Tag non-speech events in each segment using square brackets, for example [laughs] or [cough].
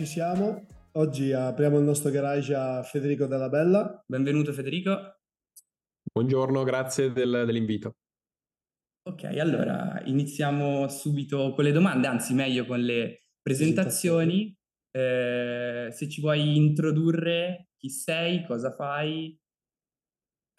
ci siamo. Oggi apriamo il nostro garage a Federico Della Bella. Benvenuto Federico. Buongiorno, grazie del, dell'invito. Ok, allora iniziamo subito con le domande, anzi meglio con le presentazioni. Eh, se ci vuoi introdurre chi sei, cosa fai?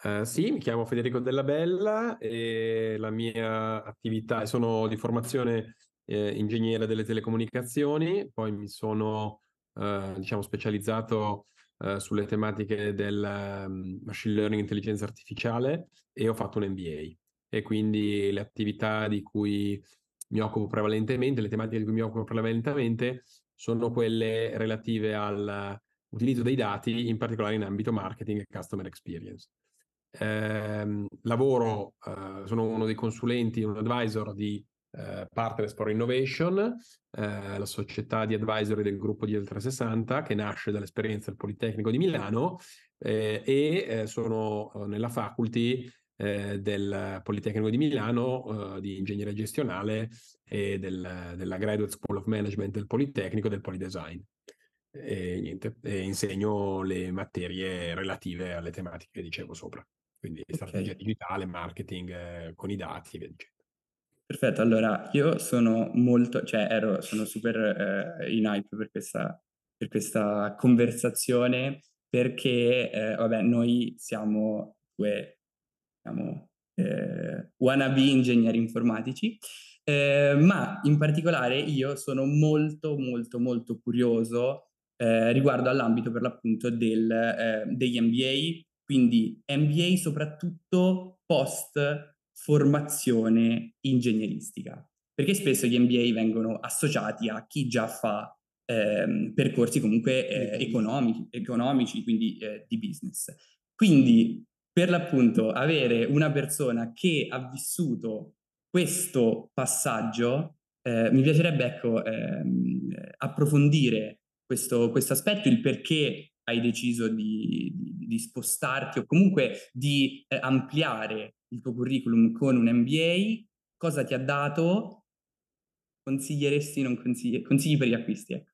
Uh, sì, mi chiamo Federico Della Bella e la mia attività, sono di formazione eh, ingegnere delle telecomunicazioni, poi mi sono eh, diciamo specializzato eh, sulle tematiche del um, machine learning intelligenza artificiale e ho fatto un MBA e quindi le attività di cui mi occupo prevalentemente, le tematiche di cui mi occupo prevalentemente sono quelle relative all'utilizzo dei dati, in particolare in ambito marketing e customer experience. Eh, lavoro, eh, sono uno dei consulenti, un advisor di eh, Partners for Innovation, eh, la società di advisory del gruppo di L360 che nasce dall'esperienza del Politecnico di Milano eh, e eh, sono eh, nella faculty del Politecnico di Milano di ingegneria gestionale e del, della Graduate School of Management del Politecnico del Polidesign. E niente, e insegno le materie relative alle tematiche che dicevo sopra, quindi okay. strategia digitale, marketing con i dati e via dicendo. Perfetto, allora io sono molto, cioè ero, sono super eh, in hype per questa, per questa conversazione perché, eh, vabbè, noi siamo due, diciamo, eh, wannabe ingegneri informatici, eh, ma in particolare io sono molto, molto, molto curioso eh, riguardo all'ambito per l'appunto del, eh, degli MBA, quindi MBA soprattutto post formazione ingegneristica, perché spesso gli MBA vengono associati a chi già fa ehm, percorsi comunque eh, economici, economici, quindi eh, di business. Quindi, per l'appunto, avere una persona che ha vissuto questo passaggio, eh, mi piacerebbe ecco, ehm, approfondire questo, aspetto, il perché hai deciso di, di, di spostarti o comunque di eh, ampliare il tuo curriculum con un MBA, cosa ti ha dato, consiglieresti, non consigli, consigli per gli acquisti, ecco.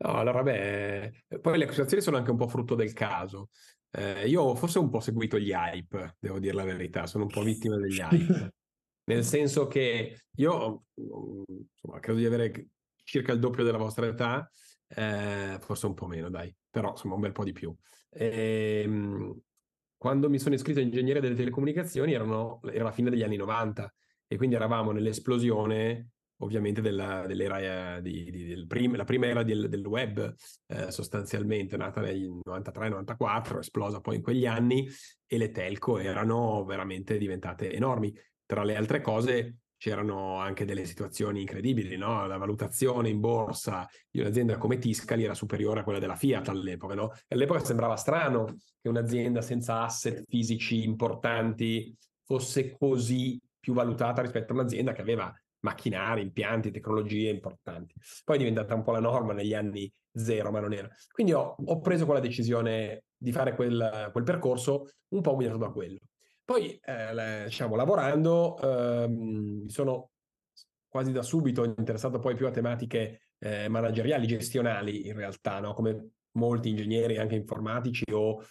No, allora beh, poi le accusazioni sono anche un po' frutto del caso. Eh, io forse ho un po' seguito gli hype, devo dire la verità, sono un po' vittima degli [laughs] hype. Nel senso che io, insomma, credo di avere circa il doppio della vostra età, eh, forse un po' meno, dai, però insomma un bel po' di più. E, ehm, quando mi sono iscritto in ingegneria delle telecomunicazioni erano, era la fine degli anni 90 e quindi eravamo nell'esplosione ovviamente della, dell'era eh, di, di, del prim, la prima era del, del web eh, sostanzialmente nata nel 93-94 esplosa poi in quegli anni e le telco erano veramente diventate enormi. Tra le altre cose c'erano anche delle situazioni incredibili, no? La valutazione in borsa di un'azienda come Tiscali era superiore a quella della Fiat all'epoca, no? All'epoca sembrava strano che un'azienda senza asset fisici importanti fosse così più valutata rispetto a un'azienda che aveva macchinari, impianti, tecnologie importanti. Poi è diventata un po' la norma negli anni zero, ma non era. Quindi ho, ho preso quella decisione di fare quel, quel percorso un po' guidato da quello. Poi, eh, diciamo, lavorando, ehm, mi sono quasi da subito interessato poi più a tematiche eh, manageriali, gestionali in realtà, no? come molti ingegneri anche informatici o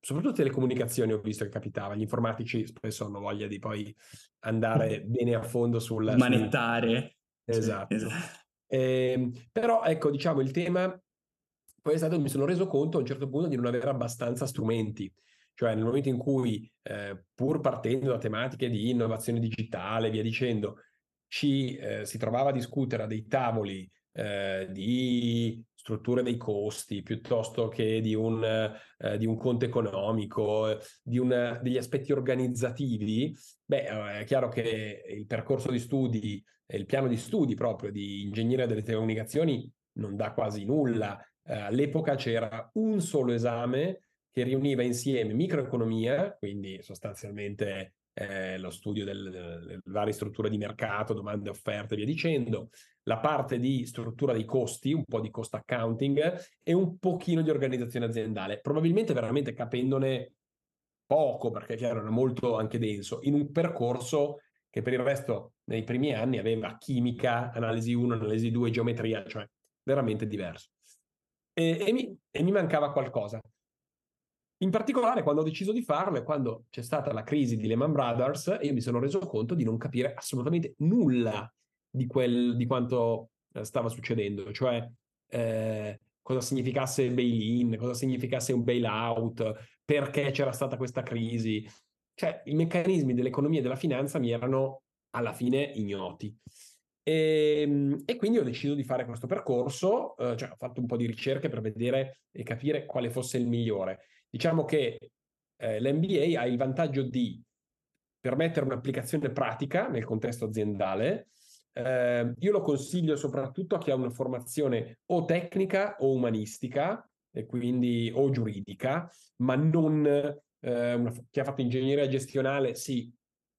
soprattutto telecomunicazioni ho visto che capitava, gli informatici spesso hanno voglia di poi andare [laughs] bene a fondo sul... Manettare. Sul... Esatto. esatto. Eh, però ecco, diciamo, il tema poi è stato, mi sono reso conto a un certo punto di non avere abbastanza strumenti cioè nel momento in cui, eh, pur partendo da tematiche di innovazione digitale, via dicendo, ci eh, si trovava a discutere a dei tavoli eh, di strutture dei costi piuttosto che di un, eh, di un conto economico, di una, degli aspetti organizzativi, beh, eh, è chiaro che il percorso di studi, il piano di studi proprio di ingegneria delle telecomunicazioni non dà quasi nulla. Eh, all'epoca c'era un solo esame che riuniva insieme microeconomia, quindi sostanzialmente eh, lo studio delle del varie strutture di mercato, domande e offerte e via dicendo, la parte di struttura dei costi, un po' di cost accounting e un pochino di organizzazione aziendale, probabilmente veramente capendone poco, perché chiaro era molto anche denso, in un percorso che per il resto nei primi anni aveva chimica, analisi 1, analisi 2, geometria, cioè veramente diverso. E, e, mi, e mi mancava qualcosa. In particolare quando ho deciso di farlo e quando c'è stata la crisi di Lehman Brothers, io mi sono reso conto di non capire assolutamente nulla di, quel, di quanto eh, stava succedendo, cioè eh, cosa significasse il bail-in, cosa significasse un bail-out, perché c'era stata questa crisi. Cioè, i meccanismi dell'economia e della finanza mi erano alla fine ignoti. E, ehm, e, quindi ho deciso di fare questo percorso, eh, cioè ho fatto un po' di ricerche per vedere e capire quale fosse il migliore. Diciamo che eh, l'MBA ha il vantaggio di permettere un'applicazione pratica nel contesto aziendale. Eh, io lo consiglio soprattutto a chi ha una formazione o tecnica o umanistica, e quindi o giuridica, ma non eh, una, chi ha fatto ingegneria gestionale, sì,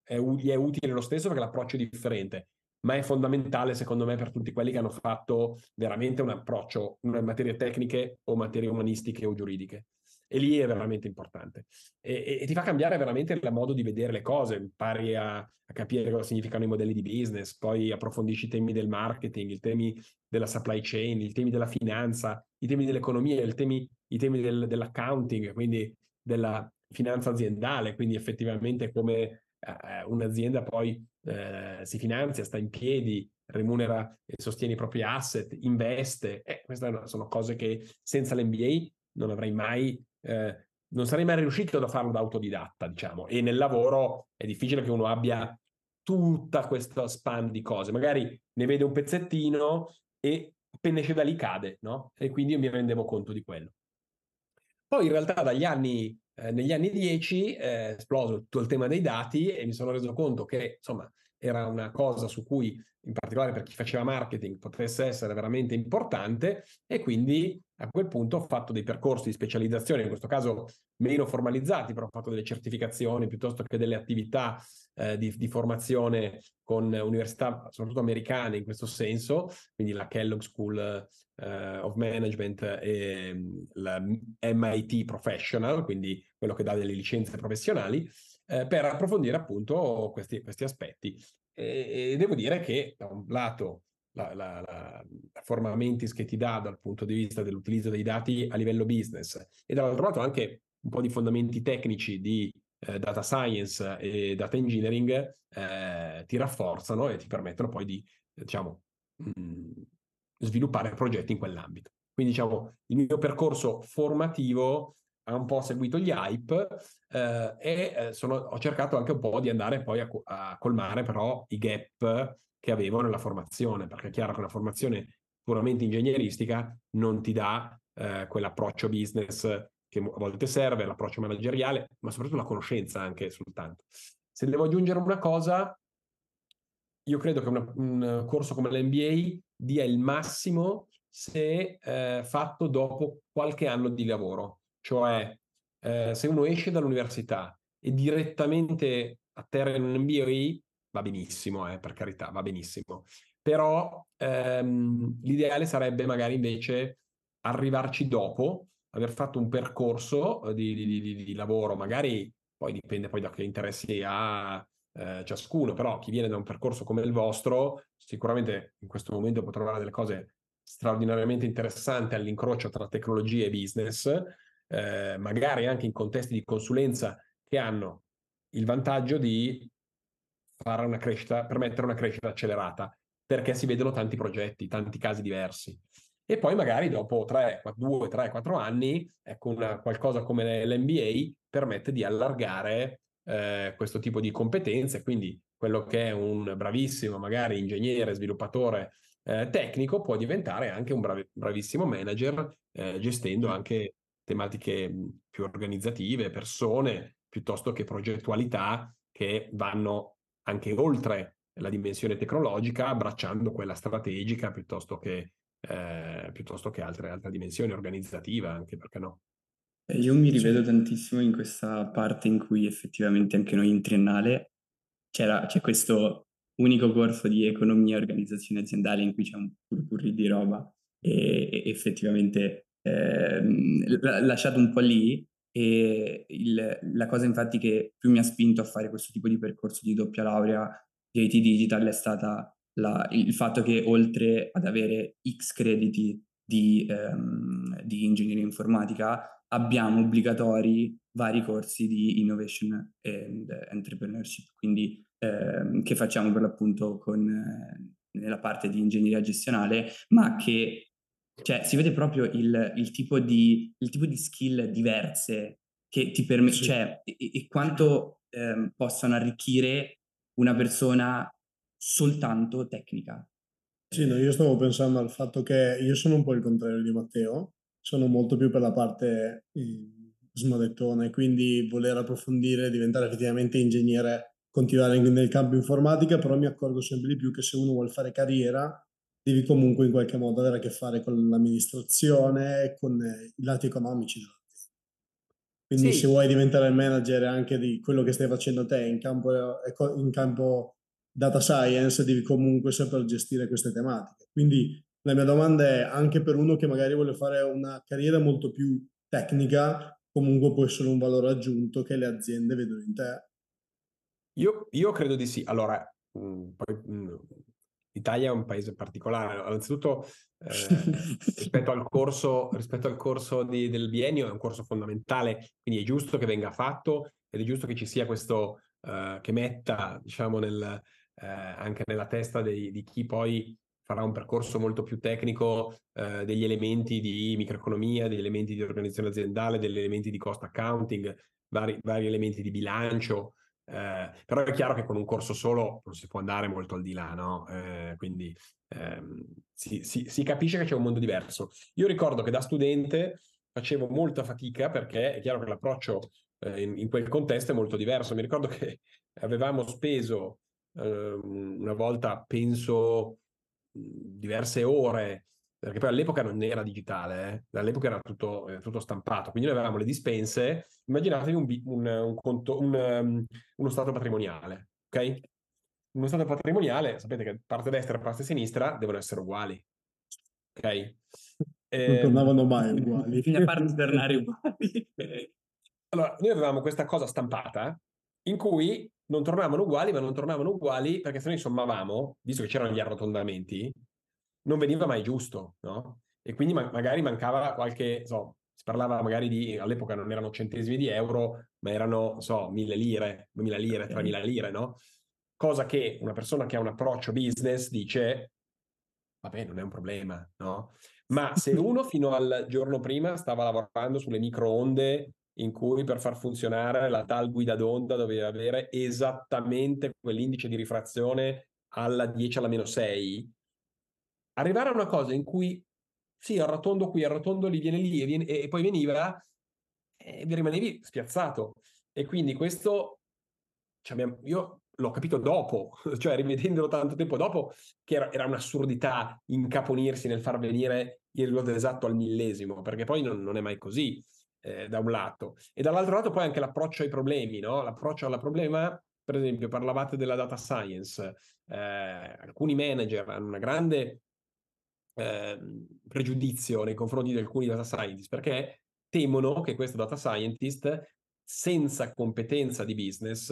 è, gli è utile lo stesso perché l'approccio è differente ma è fondamentale secondo me per tutti quelli che hanno fatto veramente un approccio in materie tecniche o materie umanistiche o giuridiche. E lì è veramente importante. E, e ti fa cambiare veramente il modo di vedere le cose, impari a, a, capire cosa significano i modelli di business, poi approfondisci i temi del marketing, i temi della supply chain, i temi della finanza, i temi dell'economia, i temi, i temi del, dell'accounting, quindi della finanza aziendale, quindi effettivamente come eh, un'azienda poi eh, si finanzia, sta in piedi, remunera e sostiene i propri asset, investe. Eh, queste sono cose che senza l'MBA non avrei mai, eh, non sarei mai riuscito a farlo da autodidatta, diciamo. E nel lavoro è difficile che uno abbia tutta questa span di cose. Magari ne vede un pezzettino e appena esce da lì cade, no? E quindi io mi rendevo conto di quello. Poi in realtà dagli anni eh, negli anni 10 è esploso tutto il tema dei dati e mi sono reso conto che insomma era una cosa su cui in particolare per chi faceva marketing potesse essere veramente importante e quindi a quel punto ho fatto dei percorsi di specializzazione, in questo caso meno formalizzati, però ho fatto delle certificazioni piuttosto che delle attività eh, di, di, formazione con università soprattutto americane in questo senso, quindi la Kellogg School eh, of Management e mm, la MIT Professional, quindi quello che dà delle licenze professionali, eh, per approfondire appunto questi, questi aspetti. E, e, devo dire che da un lato la, la, la, forma Mentis che ti dà dal punto di vista dell'utilizzo dei dati a livello business e dall'altro lato anche un po' di fondamenti tecnici di eh, data science e data engineering eh, ti rafforzano e ti permettono poi di, diciamo, mh, mm, sviluppare progetti in quell'ambito. Quindi, diciamo, il mio percorso formativo ha un po' seguito gli hype eh, e eh, sono, ho cercato anche un po' di andare poi a, a, colmare però i gap che avevo nella formazione, perché è chiaro che una formazione puramente ingegneristica non ti dà eh, quell'approccio business che a volte serve, l'approccio manageriale, ma soprattutto la conoscenza anche soltanto. Se devo aggiungere una cosa, io credo che una, un corso come l'MBA dia il massimo se eh, fatto dopo qualche anno di lavoro. Cioè, eh, se uno esce dall'università e direttamente atterra in un MBA, va benissimo, eh, per carità, va benissimo. Però ehm, l'ideale sarebbe magari invece arrivarci dopo, aver fatto un percorso di, di, di, di lavoro, magari poi dipende poi da che interessi ha eh, ciascuno, però chi viene da un percorso come il vostro sicuramente in questo momento può trovare delle cose straordinariamente interessanti all'incrocio tra tecnologia e business eh, magari anche in contesti di consulenza che hanno il vantaggio di fare una crescita, permettere una crescita accelerata, perché si vedono tanti progetti, tanti casi diversi. E poi magari dopo 3, 2, 3, 4 anni, ecco una, qualcosa come l'MBA permette di allargare eh, questo tipo di competenze, quindi quello che è un bravissimo magari ingegnere, sviluppatore eh, tecnico può diventare anche un brav- bravissimo manager eh, gestendo anche tematiche più organizzative, persone, piuttosto che progettualità che vanno anche oltre la dimensione tecnologica, abbracciando quella strategica piuttosto che, eh, piuttosto che altre, altre dimensioni organizzative, anche perché no. Io mi rivedo tantissimo in questa parte in cui effettivamente anche noi in triennale c'era, c'è questo unico corso di economia e organizzazione aziendale in cui c'è un purpurri di roba e, e effettivamente eh, lasciato un po' lì e il, la cosa infatti che più mi ha spinto a fare questo tipo di percorso di doppia laurea di IT Digital è stata la, il fatto che oltre ad avere X crediti di, ehm, di ingegneria informatica abbiamo obbligatori vari corsi di innovation and entrepreneurship, quindi ehm, che facciamo per l'appunto con, eh, nella parte di ingegneria gestionale, ma che cioè, si vede proprio il, il, tipo di, il tipo di skill diverse che ti permette, sì. cioè, e, e quanto ehm, possano arricchire una persona soltanto tecnica. Sì, no, io stavo pensando al fatto che io sono un po' il contrario di Matteo, sono molto più per la parte eh, smadettona e quindi voler approfondire, diventare effettivamente ingegnere, continuare nel campo informatica, però mi accorgo sempre di più che se uno vuole fare carriera devi comunque in qualche modo avere a che fare con l'amministrazione e con eh, i lati economici Quindi sì. se vuoi diventare il manager anche di quello che stai facendo te in campo, in campo data science, devi comunque saper gestire queste tematiche. Quindi la mia domanda è anche per uno che magari vuole fare una carriera molto più tecnica, comunque può essere un valore aggiunto che le aziende vedono in te. Io, io credo di sì. Allora, mh, mm, poi, mh, mm, L'Italia è un paese particolare. Innanzitutto, eh, [laughs] rispetto al corso, rispetto al corso di, del biennio, è un corso fondamentale, quindi è giusto che venga fatto ed è giusto che ci sia questo, eh, che metta, diciamo, nel, eh, anche nella testa dei, di chi poi farà un percorso molto più tecnico eh, degli elementi di microeconomia, degli elementi di organizzazione aziendale, degli elementi di cost accounting, vari, vari elementi di bilancio, eh, però è chiaro che con un corso solo non si può andare molto al di là, no? Eh, quindi ehm, si, si, si, capisce che c'è un mondo diverso. Io ricordo che da studente facevo molta fatica perché è chiaro che l'approccio eh, in, in, quel contesto è molto diverso. Mi ricordo che [laughs] avevamo speso ehm, una volta, penso, diverse ore perché poi all'epoca non era digitale, eh? all'epoca era tutto, era tutto, stampato, quindi noi avevamo le dispense, immaginatevi un, un, un conto, um, uno stato patrimoniale, ok? Uno stato patrimoniale, sapete che parte destra e parte sinistra devono essere uguali, ok? Eh, non tornavano mai uguali. [laughs] Fino a parte tornare uguali. allora, noi avevamo questa cosa stampata in cui non tornavano uguali, ma non tornavano uguali perché se noi sommavamo, visto che c'erano gli arrotondamenti, non veniva mai giusto, no? E quindi ma- magari mancava qualche, so, si parlava magari di, all'epoca non erano centesimi di euro, ma erano, so, mille lire, duemila lire, tremila lire, no? Cosa che una persona che ha un approccio business dice, vabbè, non è un problema, no? Ma se [laughs] uno fino al giorno prima stava lavorando sulle microonde in cui per far funzionare la tal guida d'onda doveva avere esattamente quell'indice di rifrazione alla 10 alla meno 6, arrivare a una cosa in cui sì, arrotondo qui, arrotondo lì, viene lì e, viene, e, poi veniva, e vi rimanevi spiazzato. E quindi questo, cioè, io l'ho capito dopo, [laughs] cioè rivedendolo tanto tempo dopo, che era, era un'assurdità incaponirsi nel far venire il risultato esatto al millesimo, perché poi non, non è mai così, eh, da un lato. E dall'altro lato poi anche l'approccio ai problemi, no? L'approccio al problema, per esempio, parlavate della data science, eh, alcuni manager hanno una grande eh, pregiudizio nei confronti di alcuni data scientist perché temono che questo data scientist senza competenza di business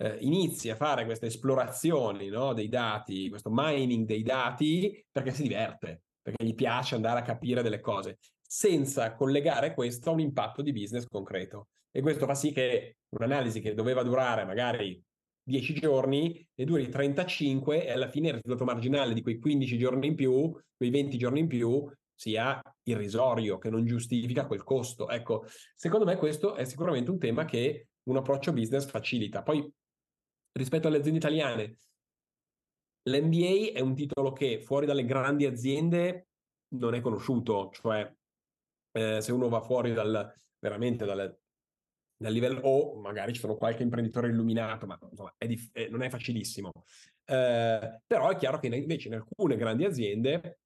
eh, inizi a fare queste esplorazioni no, dei dati, questo mining dei dati perché si diverte, perché gli piace andare a capire delle cose, senza collegare questo a un impatto di business concreto. E questo fa sì che un'analisi che doveva durare magari 10 giorni, ne duri 35 e alla fine il risultato marginale di quei 15 giorni in più, quei 20 giorni in più, sia irrisorio, che non giustifica quel costo. Ecco, secondo me questo è sicuramente un tema che un approccio business facilita. Poi, rispetto alle aziende italiane, l'MBA è un titolo che fuori dalle grandi aziende non è conosciuto, cioè eh, se uno va fuori dal, veramente dalle dal livello o magari ci sono qualche imprenditore illuminato, ma insomma è dif- è, non è facilissimo. Eh, però è chiaro che invece in alcune grandi aziende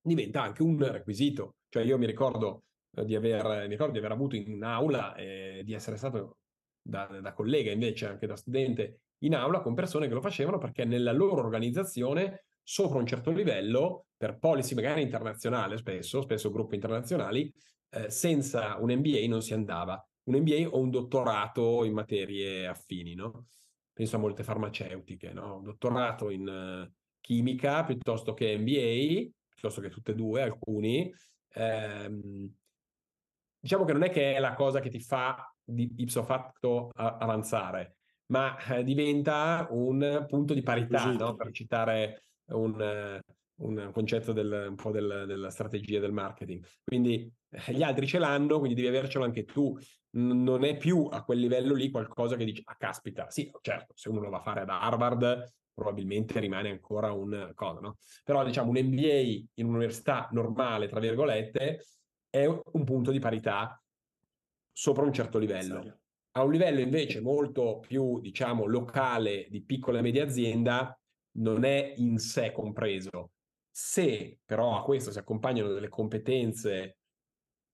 diventa anche un requisito. Cioè io mi ricordo, eh, di, aver, mi ricordo di aver avuto in aula, eh, di essere stato da, da collega invece anche da studente in aula con persone che lo facevano perché nella loro organizzazione sopra un certo livello, per policy magari internazionale spesso, spesso gruppi internazionali, eh, senza un MBA non si andava un MBA o un dottorato in materie affini, no? Penso a molte farmaceutiche, no? Un dottorato in uh, chimica piuttosto che MBA, piuttosto che tutte e due, alcuni. Ehm, diciamo che non è che è la cosa che ti fa di ipso facto avanzare, ma eh, diventa un punto di parità, no? per citare un, un concetto del, un po' del, della strategia del marketing. Quindi eh, gli altri ce l'hanno, quindi devi avercelo anche tu. N- non è più a quel livello lì qualcosa che dici, ah caspita, sì, certo, se uno lo va a fare ad Harvard probabilmente rimane ancora un cosa, no? Però diciamo un MBA in un'università normale, tra virgolette, è un punto di parità sopra un certo livello. A un livello invece molto più, diciamo, locale di piccola e media azienda, non è in sé compreso. Se però a questo si accompagnano delle competenze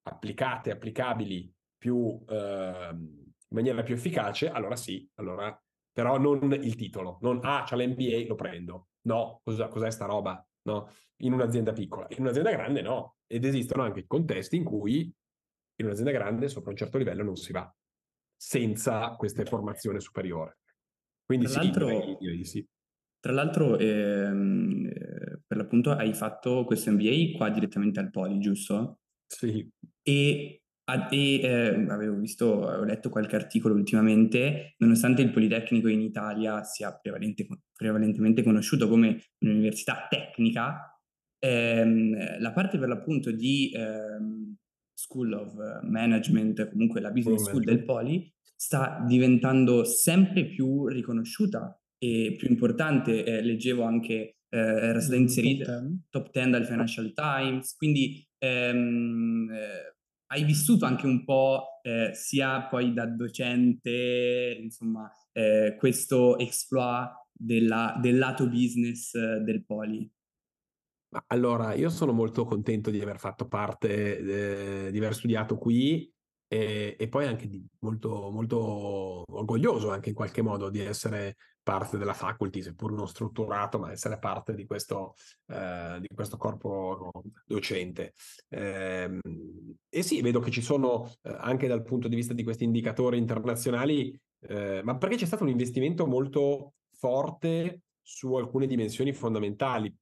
applicate, applicabili più, eh, in maniera più efficace, allora sì, allora, però non il titolo, non ah, c'è l'MBA, lo prendo. No, cosa, cos'è sta roba? No, in un'azienda piccola. In un'azienda grande no. Ed esistono anche contesti in cui in un'azienda grande sopra un certo livello non si va senza questa formazione superiore. Quindi Tra sì, direi, direi sì. Tra l'altro, ehm, eh, per l'appunto hai fatto questo MBA qua direttamente al Poli, giusto? Sì. E, e eh, avevo visto, ho letto qualche articolo ultimamente, nonostante il Politecnico in Italia sia prevalente, prevalentemente conosciuto come un'università tecnica, ehm, la parte per l'appunto di ehm, School of Management, comunque la Business School del Poli, sta diventando sempre più riconosciuta e più importante, eh, leggevo anche, era stata inserita top 10 dal Financial Times, quindi ehm, eh, hai vissuto anche un po' eh, sia poi da docente, insomma, eh, questo exploit della, del lato business eh, del Poli. Allora, io sono molto contento di aver fatto parte, di aver studiato qui e, e poi anche di, molto, molto orgoglioso anche in qualche modo di essere parte della faculty, seppur non strutturato, ma essere parte di questo, eh, di questo corpo docente. Eh, e sì, vedo che ci sono eh, anche dal punto di vista di questi indicatori internazionali, eh, ma perché c'è stato un investimento molto forte su alcune dimensioni fondamentali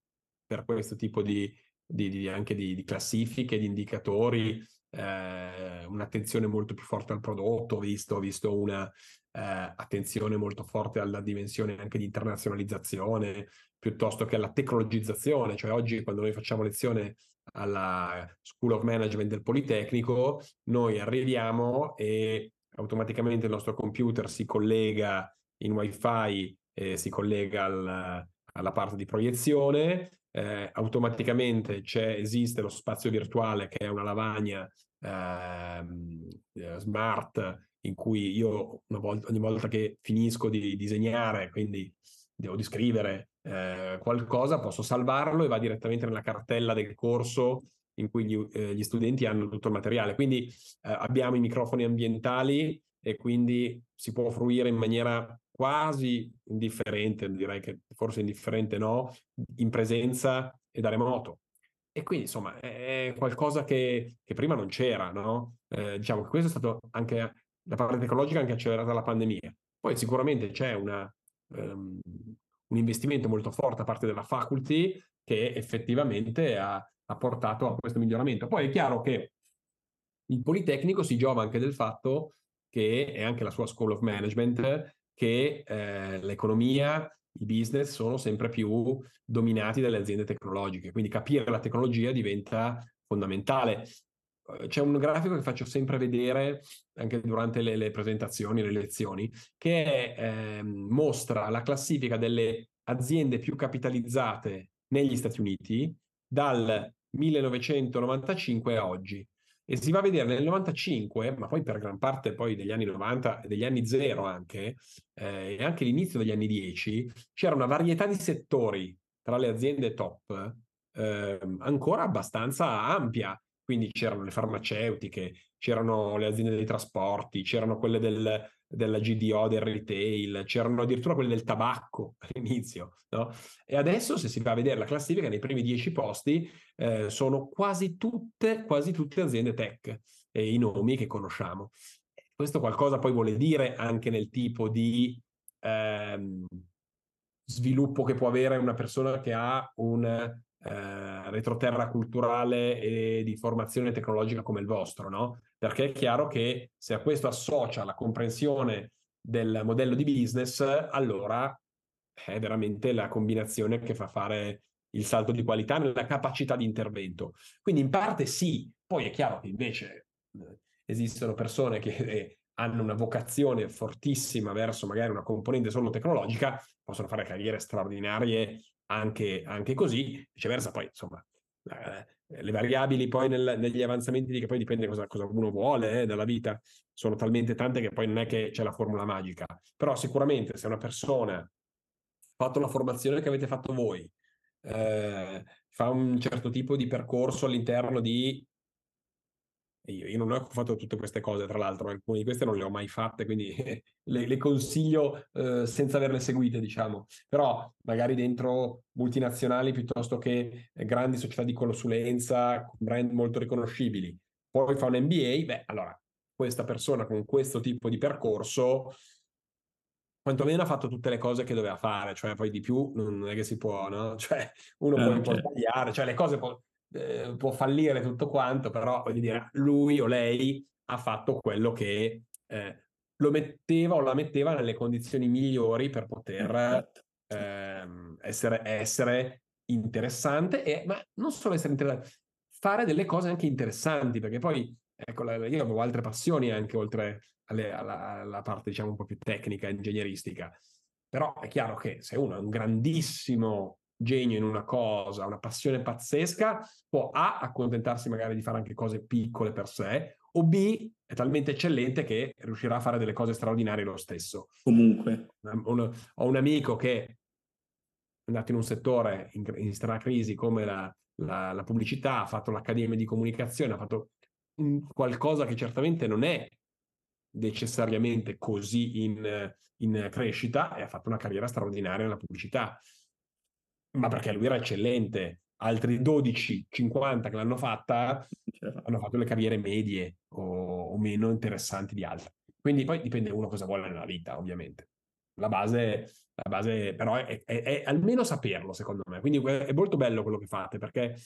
per questo tipo di, di, di anche di, classifiche, di indicatori, eh, un'attenzione molto più forte al prodotto, visto, visto una eh, attenzione molto forte alla dimensione anche di internazionalizzazione, piuttosto che alla tecnologizzazione. Cioè oggi quando noi facciamo lezione alla School of Management del Politecnico, noi arriviamo e automaticamente il nostro computer si collega in wifi e si collega al, alla parte di proiezione eh, automaticamente esiste lo spazio virtuale che è una lavagna ehm, eh, smart in cui io volta, ogni volta che finisco di disegnare, quindi devo di scrivere eh, qualcosa, posso salvarlo e va direttamente nella cartella del corso in cui gli, eh, gli studenti hanno tutto il materiale. Quindi eh, abbiamo i microfoni ambientali e quindi si può fruire in maniera quasi indifferente, direi che forse indifferente no, in presenza e da remoto. E quindi insomma è qualcosa che, che prima non c'era, no? Eh, diciamo che questo è stato anche la parte tecnologica anche accelerata dalla pandemia. Poi sicuramente c'è una, um, un investimento molto forte da parte della faculty che effettivamente ha, ha portato a questo miglioramento. Poi è chiaro che il Politecnico si giova anche del fatto che è anche la sua School of Management che eh, l'economia, i business sono sempre più dominati dalle aziende tecnologiche, quindi capire la tecnologia diventa fondamentale. Eh, c'è un grafico che faccio sempre vedere anche durante le, le presentazioni, le lezioni, che eh, mostra la classifica delle aziende più capitalizzate negli Stati Uniti dal 1995 a oggi e si va a vedere nel 95, ma poi per gran parte poi degli anni 90 e degli anni zero anche, eh, e anche l'inizio degli anni 10, c'era una varietà di settori tra le aziende top eh, ancora abbastanza ampia. Quindi c'erano le farmaceutiche, c'erano le aziende dei trasporti, c'erano quelle del, della GDO, del retail, c'erano addirittura quelle del tabacco [laughs] all'inizio, no? E adesso se si va a vedere la classifica, nei primi dieci posti eh, sono quasi tutte, quasi tutte aziende tech e i nomi che conosciamo. Questo qualcosa poi vuole dire anche nel tipo di ehm, sviluppo che può avere una persona che ha un eh, retroterra culturale e di formazione tecnologica come il vostro, no? Perché è chiaro che se a questo associa la comprensione del modello di business, allora è veramente la combinazione che fa fare il salto di qualità nella capacità di intervento. Quindi in parte sì, poi è chiaro che invece eh, esistono persone che eh, hanno una vocazione fortissima verso magari una componente solo tecnologica, possono fare carriere straordinarie anche, anche così, viceversa poi insomma eh, le variabili poi nel, negli avanzamenti che poi dipende cosa, cosa uno vuole eh, dalla vita, sono talmente tante che poi non è che c'è la formula magica, però sicuramente se una persona ha fatto la formazione che avete fatto voi, eh, fa un certo tipo di percorso all'interno di io, io, non ho fatto tutte queste cose, tra l'altro, alcune di queste non le ho mai fatte, quindi [laughs] le, le, consiglio eh, senza averle seguite, diciamo. Però magari dentro multinazionali piuttosto che grandi società di consulenza, con brand molto riconoscibili. Poi fa un MBA, beh, allora questa persona con questo tipo di percorso quantomeno ha fatto tutte le cose che doveva fare, cioè poi di più non è che si può, no? [laughs] Cioè uno eh, può, certo. sbagliare, cioè le cose può, eh, può fallire tutto quanto, però voglio dire, lui o lei ha fatto quello che eh, lo metteva o la metteva nelle condizioni migliori per poter eh, essere, essere, interessante, e, ma non solo essere interessante, fare delle cose anche interessanti, perché poi ecco, io avevo altre passioni anche oltre alle, alla, alla parte diciamo un po' più tecnica, ingegneristica. Però è chiaro che se uno è un grandissimo genio in una cosa, una passione pazzesca, può A, accontentarsi magari di fare anche cose piccole per sé, o B, è talmente eccellente che riuscirà a fare delle cose straordinarie lo stesso. Comunque. Un, ho un amico che è andato in un settore in, in strana crisi come la, la, la, pubblicità, ha fatto l'accademia di comunicazione, ha fatto un, qualcosa che certamente non è necessariamente così in, in crescita e ha fatto una carriera straordinaria nella pubblicità ma perché lui era eccellente. Altri 12, 50 che l'hanno fatta hanno fatto le carriere medie o, o meno interessanti di altri. Quindi poi dipende uno cosa vuole nella vita, ovviamente. La base, la base però è, è, è, almeno saperlo, secondo me. Quindi è molto bello quello che fate, perché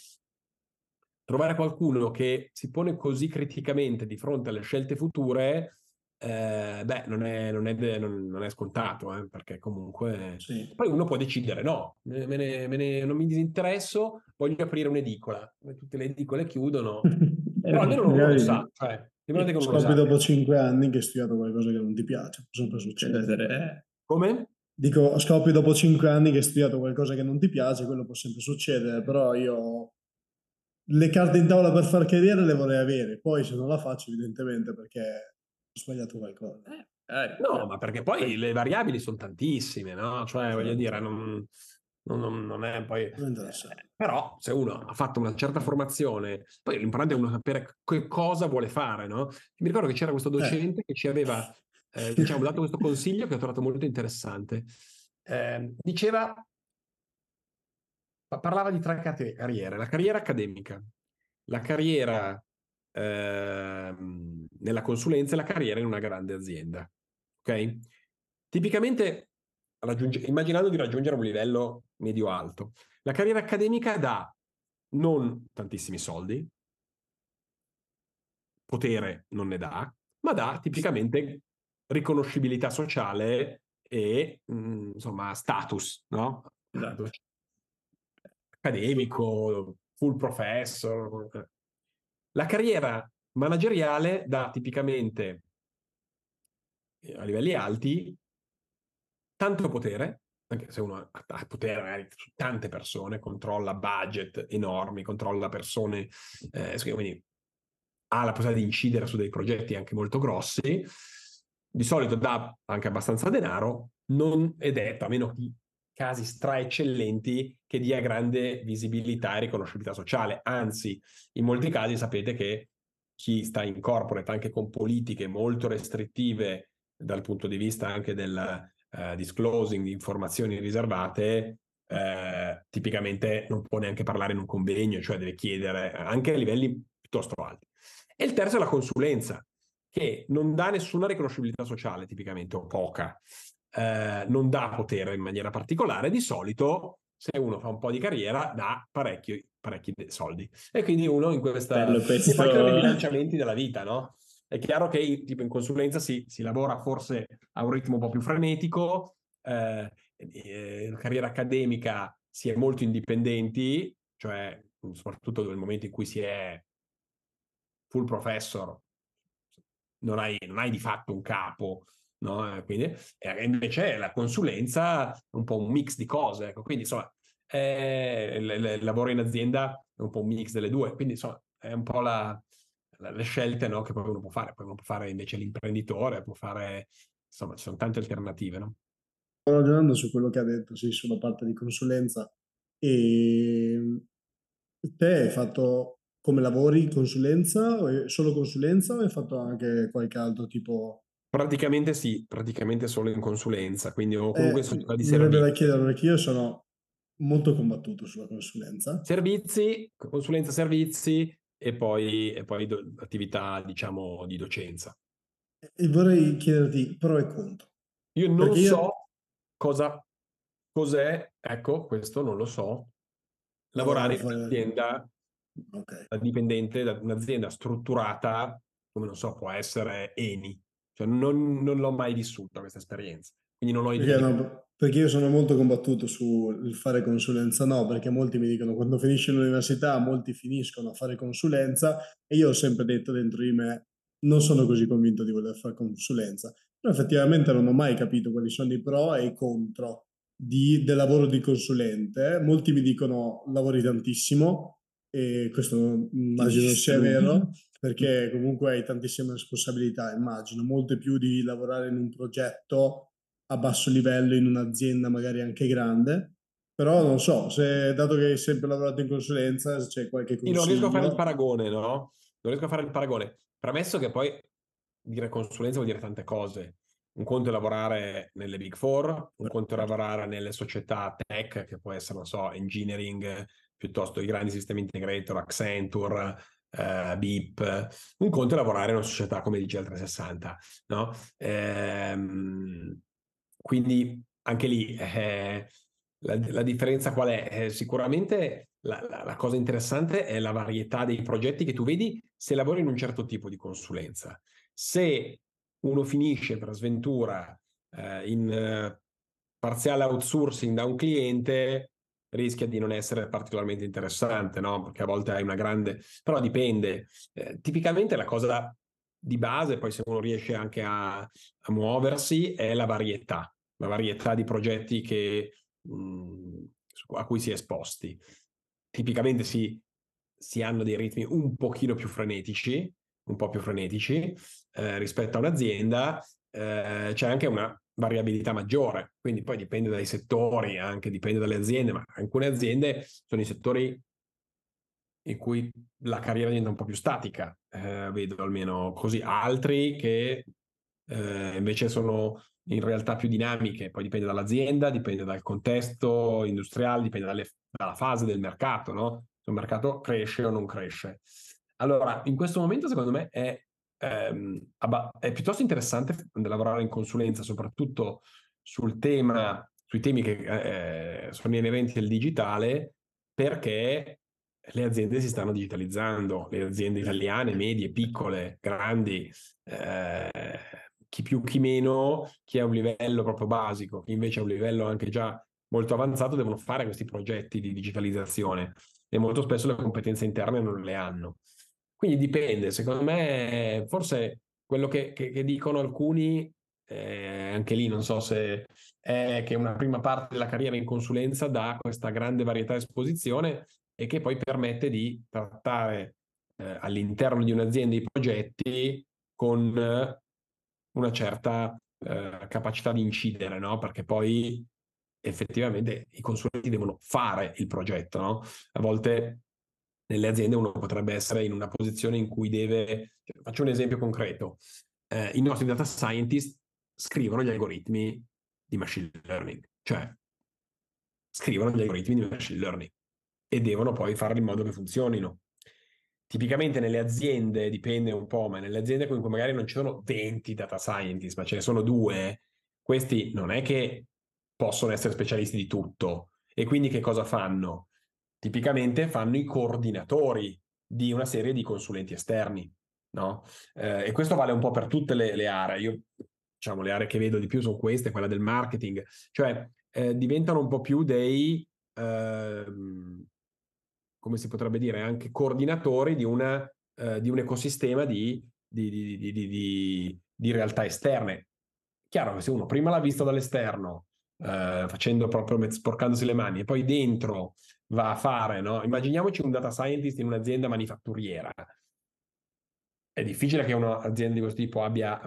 trovare qualcuno che si pone così criticamente di fronte alle scelte future eh, beh, non è, non è, non, è scontato, eh, perché comunque sì. poi uno può decidere: no, me ne, me ne, non mi disinteresso, voglio aprire un'edicola. Tutte le edicole chiudono, [laughs] però almeno non lo sa. Cioè, scopri dopo cinque anni che hai studiato qualcosa che non ti piace, può sempre succedere. Eh. Come? Dico, scopri dopo cinque anni che hai studiato qualcosa che non ti piace, quello può sempre succedere, però io le carte in tavola per far carriera le vorrei avere, poi se non la faccio evidentemente perché sbagliato qualcosa. Eh, eh, no, ma perché poi le variabili sono tantissime, no? Cioè, voglio certo. dire, non, non, non è poi... Eh, però se uno ha fatto una certa formazione, poi l'importante è uno sapere che cosa vuole fare, no? Mi ricordo che c'era questo eh. docente eh. che ci aveva, eh, diciamo, dato questo [laughs] consiglio che ho trovato molto interessante. Eh, diceva, parlava di tre carriere, la carriera accademica, la carriera ehm, nella consulenza e la carriera in una grande azienda. Ok? Tipicamente, immaginando di raggiungere un livello medio-alto, la carriera accademica dà non tantissimi soldi, potere non ne dà, ma dà tipicamente riconoscibilità sociale e mh, mm, insomma status, no? Esatto. Accademico, full professor. La carriera manageriale dà tipicamente eh, a livelli alti tanto potere, anche se uno ha potere magari su tante persone, controlla budget enormi, controlla persone, eh, quindi ha la possibilità di incidere su dei progetti anche molto grossi, di solito dà anche abbastanza denaro, non è detto, a meno che casi straeccellenti che dia grande visibilità e riconoscibilità sociale. Anzi, in molti casi sapete che chi sta in corporate anche con politiche molto restrittive dal punto di vista anche del uh, disclosing di informazioni riservate, uh, tipicamente non può neanche parlare in un convegno, cioè deve chiedere anche a livelli piuttosto alti. E il terzo è la consulenza, che non dà nessuna riconoscibilità sociale tipicamente, o poca. Eh, non dà potere in maniera particolare, di solito se uno fa un po' di carriera dà parecchi, parecchi soldi. E quindi uno in questa... Bello questo. Si fanno i bilanciamenti della vita, no? È chiaro che tipo in consulenza si, si lavora forse a un ritmo un po' più frenetico, eh, eh, carriera accademica si è molto indipendenti, cioè soprattutto nel momento in cui si è full professor, non hai, non hai di fatto un capo, no? Quindi, e invece la consulenza è un po' un mix di cose, ecco. quindi insomma eh, il, lavoro in azienda è un po' un mix delle due, quindi insomma è un po' la, la, le scelte no, che poi uno può fare, poi uno può fare invece l'imprenditore, può fare, insomma ci sono tante alternative. No? Sto ragionando su quello che ha detto, sì, sulla parte di consulenza e te hai fatto come lavori consulenza, solo consulenza o hai fatto anche qualche altro tipo Praticamente sì, praticamente solo in consulenza, quindi o comunque Eh, società di verrebbe da servizi. chiedere perché io sono molto combattuto sulla consulenza. Servizi, consulenza servizi e poi, e poi do- attività, diciamo, di docenza. E vorrei chiederti pro e contro. Io non Perché io... so cosa, cos'è, ecco, questo non lo so, lavorare in un'azienda okay. dipendente da un'azienda strutturata, come non so, può essere Eni, cioè non, non l'ho mai vissuta questa esperienza, quindi non ho idea. Perché, no, perché io sono molto combattuto sul fare consulenza, no, perché molti mi dicono quando finisci l'università molti finiscono a fare consulenza e io ho sempre detto dentro di me non sono così convinto di voler fare consulenza, però effettivamente non ho mai capito quali sono i pro e i contro di, del lavoro di consulente. Molti mi dicono lavori tantissimo e questo immagino sia vero, [laughs] perché comunque hai tantissime responsabilità, immagino, molte più di lavorare in un progetto a basso livello in un'azienda magari anche grande. Però non so, se dato che hai sempre lavorato in consulenza, se c'è qualche consiglio. Io non riesco a fare il paragone, no? Non riesco a fare il paragone. Premesso che poi dire consulenza vuol dire tante cose. Un conto è lavorare nelle Big Four, un conto è lavorare nelle società tech, che può essere, non so, engineering, piuttosto i grandi sistemi integrator, Accenture, eh, BIP, un conto è lavorare in una società come DGL 360, no? Ehm, quindi anche lì eh, la, la, differenza qual è? Eh, sicuramente la, la, la, cosa interessante è la varietà dei progetti che tu vedi se lavori in un certo tipo di consulenza. Se uno finisce per sventura eh, in eh, parziale outsourcing da un cliente, rischia di non essere particolarmente interessante, no? Perché a volte hai una grande... però dipende. Eh, tipicamente la cosa di base, poi se uno riesce anche a, a muoversi, è la varietà, la varietà di progetti che, mh, mm, a cui si è esposti. Tipicamente si, si hanno dei ritmi un pochino più frenetici, un po' più frenetici eh, rispetto a un'azienda, eh, c'è anche una variabilità maggiore, quindi poi dipende dai settori, anche dipende dalle aziende, ma alcune aziende sono i settori in cui la carriera diventa un po' più statica, eh, vedo almeno così, altri che eh, invece sono in realtà più dinamiche, poi dipende dall'azienda, dipende dal contesto industriale, dipende dalle, dalla fase del mercato, no? Se un mercato cresce o non cresce. Allora, in questo momento secondo me è ehm, è piuttosto interessante lavorare in consulenza, soprattutto sul tema, sui temi che eh, sono inerenti al digitale, perché le aziende si stanno digitalizzando, le aziende italiane, medie, piccole, grandi, eh, chi più chi meno, chi ha un livello proprio basico, chi invece ha un livello anche già molto avanzato, devono fare questi progetti di digitalizzazione e molto spesso le competenze interne non le hanno. Quindi dipende, secondo me forse quello che, che, che dicono alcuni, eh, anche lì non so se è che una prima parte della carriera in consulenza dà questa grande varietà di esposizione e che poi permette di trattare eh, all'interno di un'azienda i progetti con una certa eh, capacità di incidere, no? Perché poi effettivamente i consulenti devono fare il progetto, no? A volte nelle aziende uno potrebbe essere in una posizione in cui deve, cioè, faccio un esempio concreto, eh, i nostri data scientist scrivono gli algoritmi di machine learning, cioè scrivono gli algoritmi di machine learning e devono poi fare in modo che funzionino. Tipicamente nelle aziende, dipende un po', ma nelle aziende in cui magari non ci sono 20 data scientist, ma ce ne sono due, questi non è che possono essere specialisti di tutto. E quindi che cosa fanno? Tipicamente fanno i coordinatori di una serie di consulenti esterni. No? Eh, e questo vale un po' per tutte le, le, aree. Io, diciamo, le aree che vedo di più sono queste, quella del marketing, cioè eh, diventano un po' più dei, eh, come si potrebbe dire, anche coordinatori di, una, eh, di un ecosistema di, di, di, di, realtà esterne. Chiaro che se uno prima l'ha visto dall'esterno, eh, facendo proprio sporcandosi le mani, e poi dentro va a fare, no? Immaginiamoci un data scientist in un'azienda manifatturiera è difficile che un'azienda di questo tipo abbia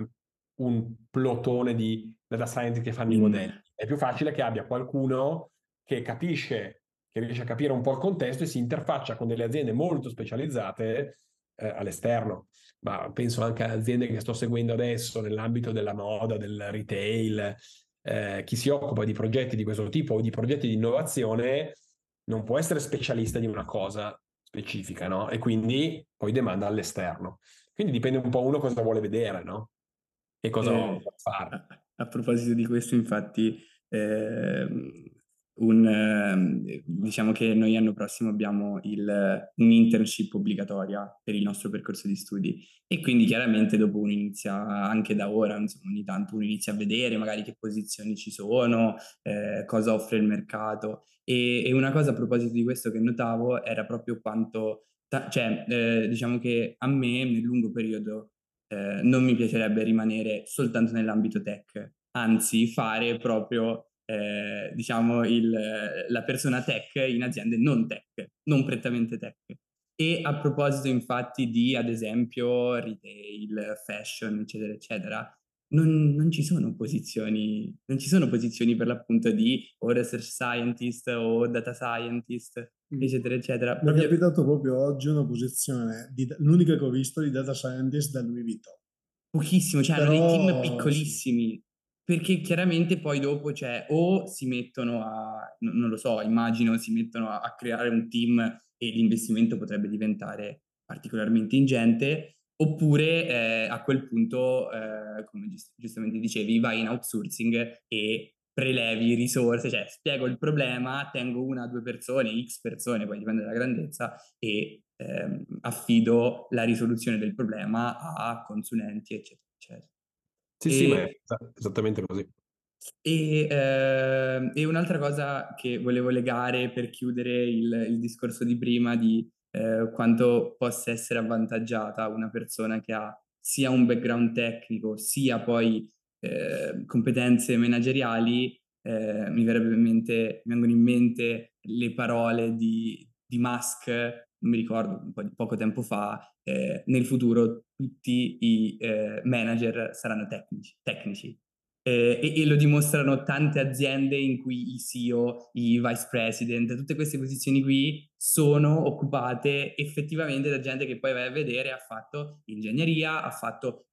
un plotone di data scientist che fanno mm. i modelli. È più facile che abbia qualcuno che capisce, che riesce a capire un po' il contesto e si interfaccia con delle aziende molto specializzate eh, all'esterno. Ma penso anche a aziende che sto seguendo adesso nell'ambito della moda, del retail. Eh, chi si occupa di progetti di questo tipo o di progetti di innovazione non può essere specialista di una cosa specifica, no? E quindi poi demanda all'esterno. Quindi dipende un po' uno cosa vuole vedere, no? E cosa eh, vuole fare. A, a, proposito di questo, infatti, eh, un, eh, diciamo che noi l'anno prossimo abbiamo il, un'internship obbligatoria per il nostro percorso di studi. E quindi chiaramente dopo uno inizia anche da ora, insomma, ogni tanto uno inizia a vedere magari che posizioni ci sono, eh, cosa offre il mercato. E, e, una cosa a proposito di questo che notavo era proprio quanto ta- cioè, eh, diciamo che a me nel lungo periodo eh, non mi piacerebbe rimanere soltanto nell'ambito tech, anzi fare proprio, eh, diciamo, il, la persona tech in aziende non tech, non prettamente tech. E a proposito infatti di, ad esempio, retail, fashion, eccetera, eccetera, non, non, ci sono posizioni, non ci sono posizioni per l'appunto di o research scientist o data scientist, mm. eccetera, eccetera. Mi è capitato proprio oggi una posizione, di, l'unica che ho visto di data scientist da Louis Vuitton. Pochissimo, cioè Però... dei team piccolissimi. Perché chiaramente poi dopo c'è o si mettono a, non lo so, immagino si mettono a, a creare un team e l'investimento potrebbe diventare particolarmente ingente, Oppure eh, a quel punto, eh, come giust- giustamente dicevi, vai in outsourcing e prelevi risorse, cioè spiego il problema, tengo una o due persone, x persone, poi dipende dalla grandezza, e ehm, affido la risoluzione del problema a consulenti, eccetera, eccetera. Sì, sì, ma è esattamente così. E, eh, e, un'altra cosa che volevo legare per chiudere il, il discorso di prima di eh, quanto possa essere avvantaggiata una persona che ha sia un background tecnico, sia poi eh, competenze manageriali, eh, mi, in mente, mi, vengono in mente le parole di, di Musk, mi ricordo, po' poco tempo fa, eh, nel futuro tutti i eh, manager saranno tecnici. tecnici eh, e, e, lo dimostrano tante aziende in cui i CEO, i vice president, tutte queste posizioni qui sono occupate effettivamente da gente che poi vai a vedere ha fatto ingegneria, ha fatto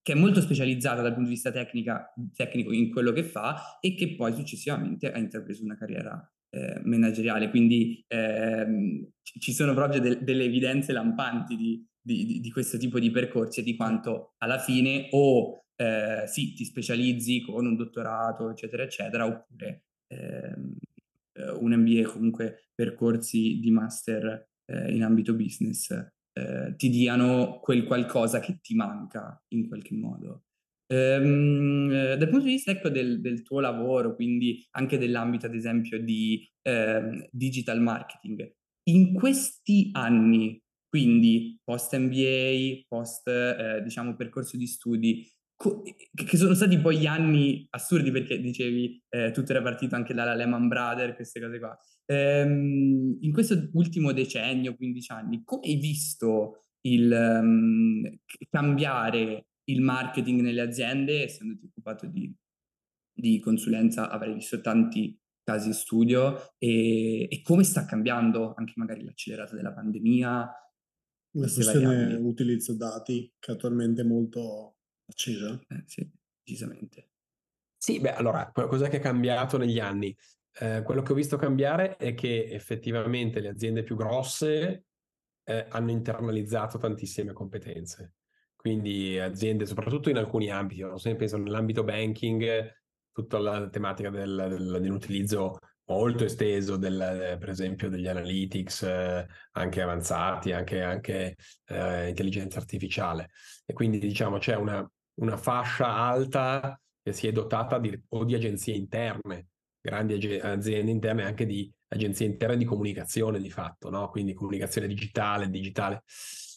che è molto specializzata dal punto di vista tecnica, tecnico in quello che fa e che poi successivamente ha intrapreso una carriera eh, manageriale. Quindi ehm, ci sono proprio de- delle evidenze lampanti di, di, di, questo tipo di percorsi e di quanto alla fine o eh, sì, ti specializzi con un dottorato, eccetera, eccetera, oppure ehm, eh, un MBA, comunque percorsi di master eh, in ambito business, eh, ti diano quel qualcosa che ti manca in qualche modo. Ehm, eh, dal punto di vista ecco, del, del, tuo lavoro, quindi anche dell'ambito ad esempio di ehm, digital marketing, in questi anni, quindi post MBA, post eh, diciamo percorso di studi, che sono stati poi gli anni assurdi perché dicevi eh, tutto era partito anche dalla Lehman Brothers, queste cose qua. Ehm, in questo ultimo decennio, 15 anni, come hai visto il um, cambiare il marketing nelle aziende, essendoti occupato di, di consulenza, avrei visto tanti casi studio e, e, come sta cambiando anche magari l'accelerata della pandemia? La questione utilizzo dati che attualmente è molto accesa? Eh, sì, decisamente. Sì, beh, allora, cos'è che è cambiato negli anni? Eh, quello che ho visto cambiare è che effettivamente le aziende più grosse eh, hanno internalizzato tantissime competenze. Quindi aziende, soprattutto in alcuni ambiti, no? se penso nell'ambito banking, tutta la tematica del, del, dell'utilizzo molto esteso, del, per esempio, degli analytics eh, anche avanzati, anche, anche eh, intelligenza artificiale. E quindi diciamo c'è una, una fascia alta che si è dotata di, o di agenzie interne, grandi aziende interne, anche di agenzie interne di comunicazione di fatto, no? quindi comunicazione digitale, digitale.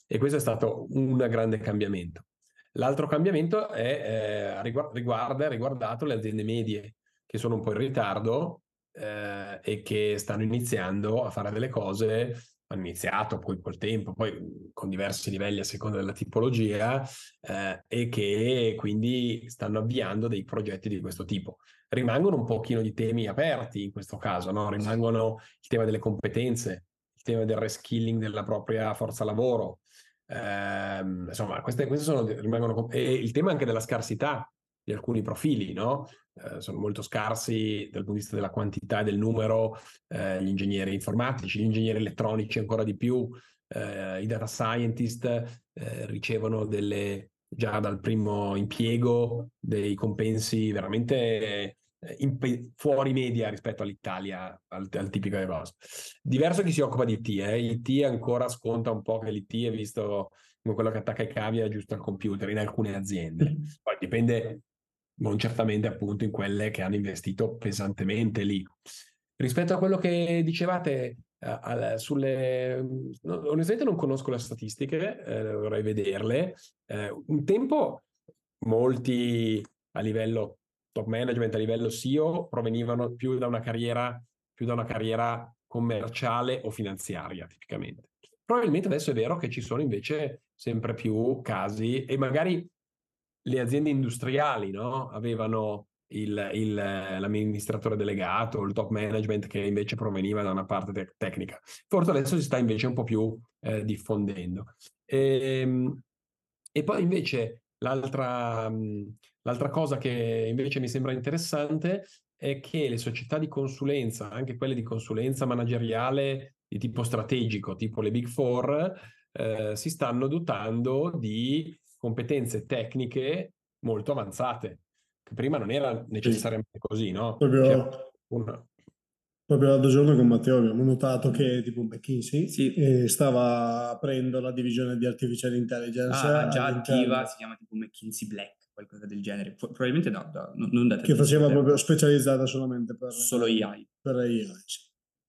E questo è stato un grande cambiamento. L'altro cambiamento è, eh, riguarda, riguardato le aziende medie che sono un po' in ritardo eh, e che stanno iniziando a fare delle cose, hanno iniziato poi col tempo, poi con diversi livelli a seconda della tipologia eh, e che quindi stanno avviando dei progetti di questo tipo. Rimangono un pochino di temi aperti in questo caso, no? rimangono il tema delle competenze, il tema del reskilling della propria forza lavoro, eh, insomma, queste, queste sono, rimangono, e il tema anche della scarsità di alcuni profili, no? Eh, sono molto scarsi dal punto di vista della quantità e del numero, eh, gli ingegneri informatici, gli ingegneri elettronici ancora di più, eh, i data scientist eh, ricevono delle, già dal primo impiego dei compensi veramente in, fuori media rispetto all'Italia, al, al tipico EVOS. Diverso chi si occupa di IT, eh? IT ancora sconta un po' che l'IT è visto come quello che attacca i cavi e aggiusta il computer in alcune aziende. Mm. Poi dipende non certamente appunto in quelle che hanno investito pesantemente lì. Rispetto a quello che dicevate Uh, sulle... No, onestamente non conosco le statistiche, eh, vorrei vederle. Eh, un tempo molti a livello top management a livello SEO provenivano più da una carriera, da una carriera commerciale o finanziaria, tipicamente. Probabilmente adesso è vero che ci sono invece sempre più casi e magari le aziende industriali no? avevano il, il, l'amministratore delegato, il top management che invece proveniva da una parte te- tecnica. Forse adesso si sta invece un po' più eh, diffondendo. E, ehm, e poi invece l'altra, L'altra cosa che invece mi sembra interessante è che le società di consulenza, anche quelle di consulenza manageriale di tipo strategico, tipo le Big Four, eh, si stanno dotando di competenze tecniche molto avanzate, che prima non era necessariamente così, no? Proprio, una... proprio l'altro giorno con Matteo abbiamo notato che tipo McKinsey sì. eh, stava aprendo la divisione di artificial intelligence. Ah, già attiva, si chiama tipo McKinsey Black qualcosa del genere. Probabilmente no, da, non da Che faceva proprio specializzata solamente per... Solo AI. Per AI, sì.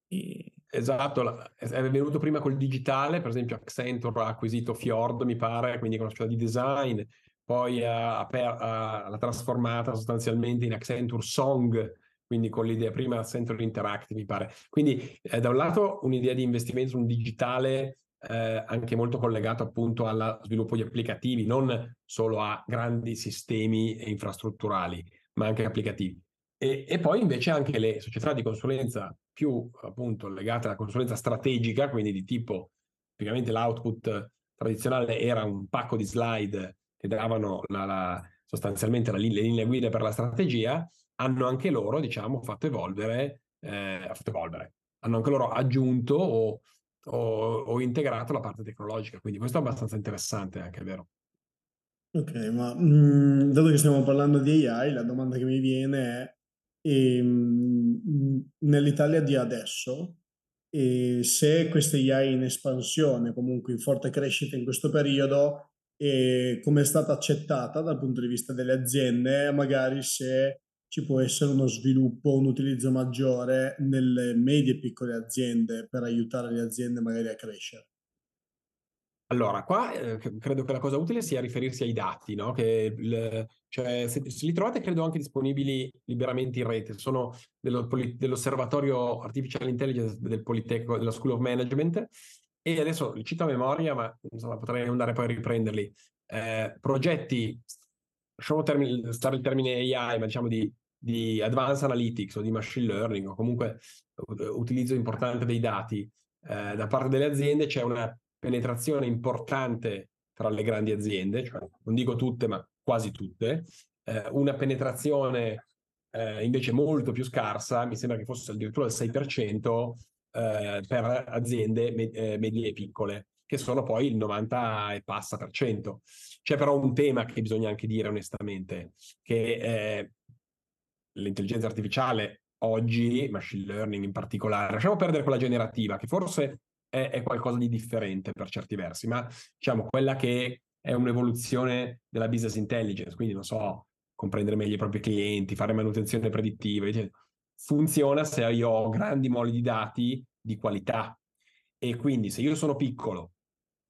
E... Esatto, è venuto prima col digitale, per esempio Accenture ha acquisito Fjord, mi pare, quindi con una società di design, poi ha, ha, l'ha trasformata sostanzialmente in Accenture Song, quindi con l'idea prima Accenture Interactive, mi pare. Quindi eh, da un lato un'idea di investimento su un digitale eh, anche molto collegato appunto allo sviluppo di applicativi, non solo a grandi sistemi infrastrutturali, ma anche applicativi. E, e, poi invece anche le società di consulenza più appunto legate alla consulenza strategica, quindi di tipo, tipicamente l'output tradizionale era un pacco di slide che davano la, la, sostanzialmente la, le linee guida per la strategia, hanno anche loro, diciamo, fatto evolvere, eh, fatto evolvere hanno anche loro aggiunto o ho, ho integrato la parte tecnologica, quindi questo è abbastanza interessante anche, è vero. Ok, ma mh, dato che stiamo parlando di AI, la domanda che mi viene è, ehm, nell'Italia di adesso, e se queste AI in espansione, comunque in forte crescita in questo periodo, e come è stata accettata dal punto di vista delle aziende, magari se ci può essere uno sviluppo, un utilizzo maggiore nelle medie e piccole aziende per aiutare le aziende magari a crescere. Allora, qua eh, credo che la cosa utile sia riferirsi ai dati, no? Che il, cioè, se, se, li trovate, credo anche disponibili liberamente in rete. Sono dello, dell'osservatorio Artificial Intelligence del Politecnico, della School of Management. E adesso li cito a memoria, ma insomma, potrei andare poi a riprenderli. Eh, progetti, lasciamo termine, stare il termine AI, ma diciamo di di advanced analytics o di machine learning o comunque utilizzo importante dei dati eh, da parte delle aziende, c'è una penetrazione importante tra le grandi aziende, cioè non dico tutte, ma quasi tutte, eh, una penetrazione eh, invece molto più scarsa, mi sembra che fosse addirittura il 6% eh, per aziende med- eh, medie e piccole, che sono poi il 90 e passa per cento. C'è però un tema che bisogna anche dire onestamente, che l'intelligenza artificiale oggi, machine learning in particolare, lasciamo perdere quella generativa, che forse è, è qualcosa di differente per certi versi, ma diciamo quella che è un'evoluzione della business intelligence, quindi non so, comprendere meglio i propri clienti, fare manutenzione predittiva, funziona se io ho grandi moli di dati di qualità. E quindi se io sono piccolo,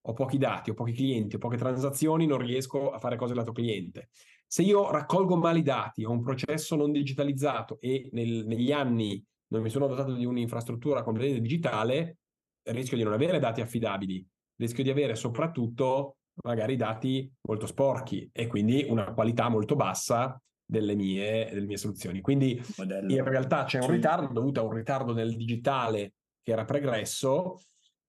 ho pochi dati, ho pochi clienti, ho poche transazioni, non riesco a fare cose lato cliente. Se io raccolgo male i dati, ho un processo non digitalizzato e nel, negli anni non mi sono dotato di un'infrastruttura completamente digitale, rischio di non avere dati affidabili, rischio di avere soprattutto magari dati molto sporchi e quindi una qualità molto bassa delle mie, delle mie soluzioni. Quindi Modello. in realtà c'è un ritardo dovuto a un ritardo nel digitale che era pregresso,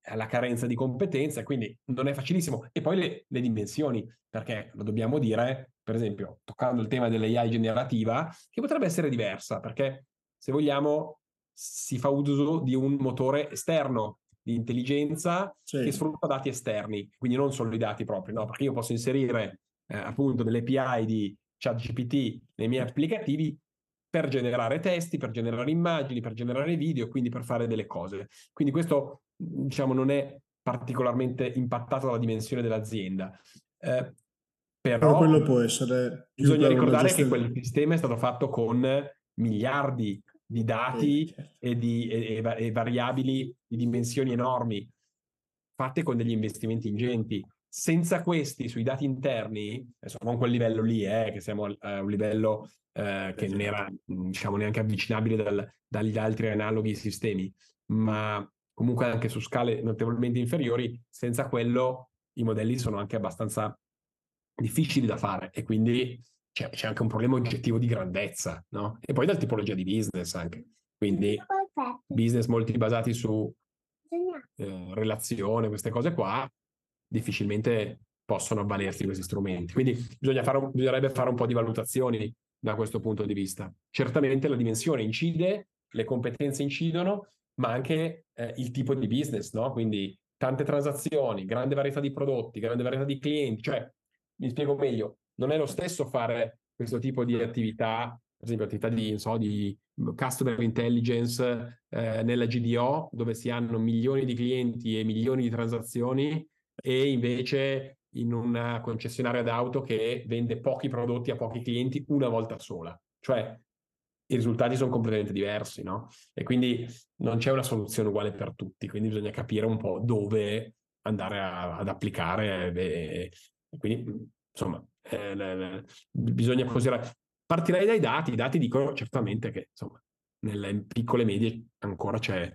alla carenza di competenze, quindi non è facilissimo. E poi le, le dimensioni, perché lo dobbiamo dire, per esempio, toccando il tema dell'AI generativa, che potrebbe essere diversa, perché se vogliamo si fa uso di un motore esterno di intelligenza sì. che sfrutta dati esterni, quindi non solo i dati propri, no? Perché io posso inserire eh, appunto delle API di ChatGPT nei miei applicativi per generare testi, per generare immagini, per generare video, quindi per fare delle cose. Quindi questo, diciamo, non è particolarmente impattato dalla dimensione dell'azienda. Eh, però, però, quello può essere... Bisogna ricordare che quel sistema è stato fatto con miliardi di dati certo. e, di, e, e, variabili di dimensioni enormi, fatte con degli investimenti ingenti. Senza questi, sui dati interni, adesso non quel livello lì, eh, che siamo a un livello eh, che non era diciamo, neanche avvicinabile dal, dagli altri analoghi sistemi, ma comunque anche su scale notevolmente inferiori, senza quello i modelli sono anche abbastanza difficili da fare e quindi c'è, c'è anche un problema oggettivo di grandezza, no? E poi dal tipologia di business anche. Quindi business molti basati su eh, relazione, queste cose qua, difficilmente possono avvalersi questi strumenti. Quindi fare un, bisognerebbe fare un po' di valutazioni da questo punto di vista. Certamente la dimensione incide, le competenze incidono, ma anche eh, il tipo di business, no? Quindi tante transazioni, grande varietà di prodotti, grande varietà di clienti, cioè, mi spiego meglio, non è lo stesso fare questo tipo di attività, per esempio attività di, so, di customer intelligence eh, nella GDO, dove si hanno milioni di clienti e milioni di transazioni, e invece in una concessionaria d'auto che vende pochi prodotti a pochi clienti una volta sola. Cioè i risultati sono completamente diversi, no? E quindi non c'è una soluzione uguale per tutti, quindi bisogna capire un po' dove andare a, ad applicare. E, e quindi, insomma, eh, bisogna considerare. Partirei dai dati, i dati dicono certamente che insomma, nelle piccole e medie ancora c'è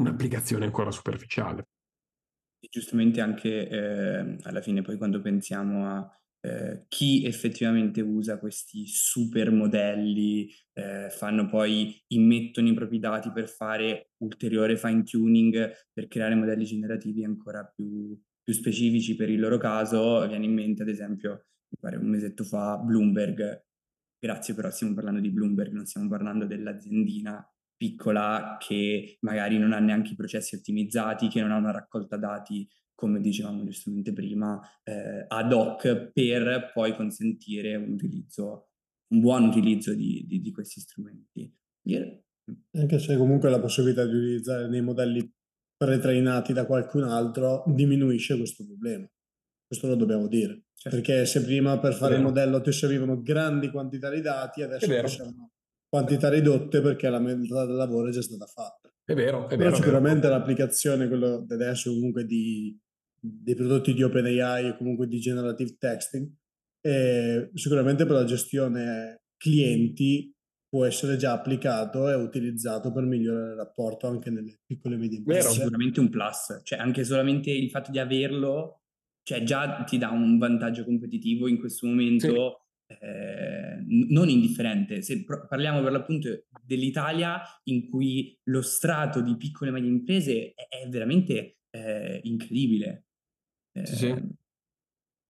un'applicazione ancora superficiale. Giustamente anche eh, alla fine poi quando pensiamo a eh, chi effettivamente usa questi super modelli, eh, fanno poi, immettono i propri dati per fare ulteriore fine tuning, per creare modelli generativi ancora più più specifici per il loro caso, viene in mente ad esempio, mi pare un mesetto fa, Bloomberg. Grazie però stiamo parlando di Bloomberg, non stiamo parlando dell'aziendina piccola che magari non ha neanche i processi ottimizzati, che non ha una raccolta dati, come dicevamo giustamente prima, eh, ad hoc per poi consentire un utilizzo, un buon utilizzo di, di, di questi strumenti. Io... Anche se comunque la possibilità di utilizzare dei modelli pretrainati da qualcun altro diminuisce questo problema. Questo lo dobbiamo dire. Certo. Perché se prima per fare il modello ti servivano grandi quantità di dati, adesso ti servono quantità ridotte perché la metà del lavoro è già stata fatta. È vero, è Però vero. sicuramente vero. l'applicazione, quello adesso comunque di, dei prodotti di OpenAI o comunque di generative texting, sicuramente per la gestione clienti può essere già applicato e utilizzato per migliorare il rapporto anche nelle piccole e medie imprese. Vero, sicuramente un plus, cioè anche solamente il fatto di averlo, cioè già ti dà un vantaggio competitivo in questo momento sì. Eh, non indifferente. Se parliamo per l'appunto dell'Italia in cui lo strato di piccole e medie imprese è, è veramente eh, incredibile. Eh, sì, sì.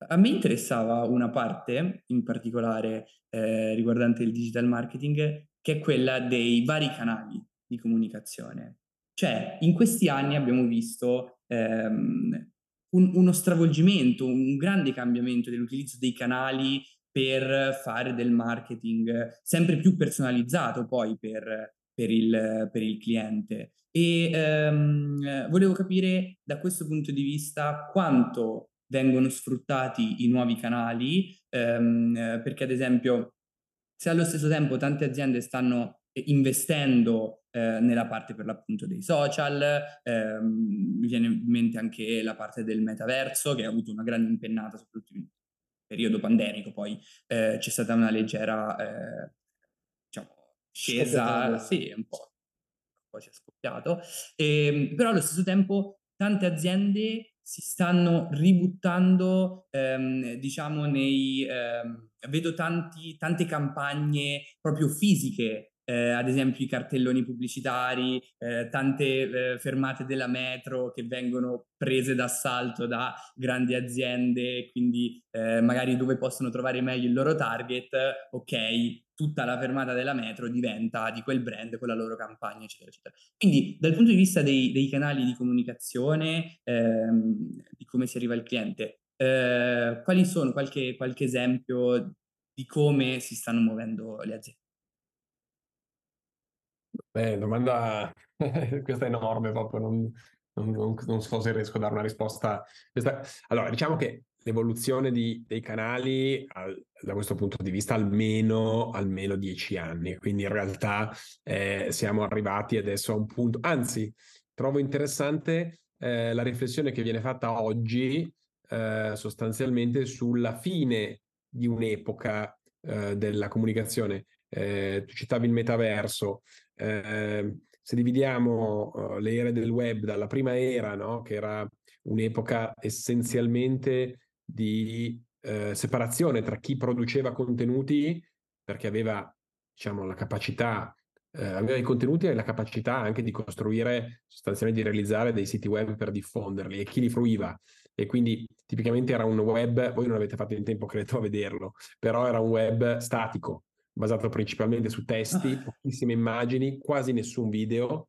A me interessava una parte, in particolare eh, riguardante il digital marketing, che è quella dei vari canali di comunicazione. Cioè, in questi anni abbiamo visto ehm, un, uno stravolgimento, un grande cambiamento dell'utilizzo dei canali per fare del marketing sempre più personalizzato poi per, per, il, per il cliente. E ehm, volevo capire da questo punto di vista quanto vengono sfruttati i nuovi canali, ehm, perché ad esempio se allo stesso tempo tante aziende stanno investendo eh, nella parte per l'appunto dei social, ehm, mi viene in mente anche la parte del metaverso che ha avuto una grande impennata soprattutto in periodo pandemico, poi eh, c'è stata una leggera eh, diciamo, scesa, sì, un po', un po' si è scoppiato, e, ehm, però allo stesso tempo tante aziende si stanno ributtando, ehm, diciamo, nei... Ehm, vedo tanti, tante campagne proprio fisiche, eh, ad esempio i cartelloni pubblicitari, eh, tante eh, fermate della metro che vengono prese d'assalto da grandi aziende, quindi eh, magari dove possono trovare meglio il loro target, ok, tutta la fermata della metro diventa di quel brand con la loro campagna, eccetera, eccetera. Quindi dal punto di vista dei, dei canali di comunicazione, ehm, di come si arriva al cliente, eh, quali sono qualche, qualche esempio di come si stanno muovendo le aziende? Beh, domanda [laughs] questa è enorme proprio, non, non, non, non so se riesco a dare una risposta. Allora, diciamo che l'evoluzione di, dei canali al, da questo punto di vista almeno, almeno dieci anni, quindi in realtà eh, siamo arrivati adesso a un punto, anzi trovo interessante eh, la riflessione che viene fatta oggi eh, sostanzialmente sulla fine di un'epoca eh, della comunicazione. Eh, tu citavi il metaverso, eh, se dividiamo le ere del web dalla prima era, no? che era un'epoca essenzialmente di eh, separazione tra chi produceva contenuti perché aveva diciamo, la capacità, eh, aveva i contenuti e la capacità anche di costruire, sostanzialmente di realizzare dei siti web per diffonderli e chi li fruiva. E quindi tipicamente era un web, voi non avete fatto in tempo credo a vederlo, però era un web statico, basato principalmente su testi, ah. pochissime immagini, quasi nessun video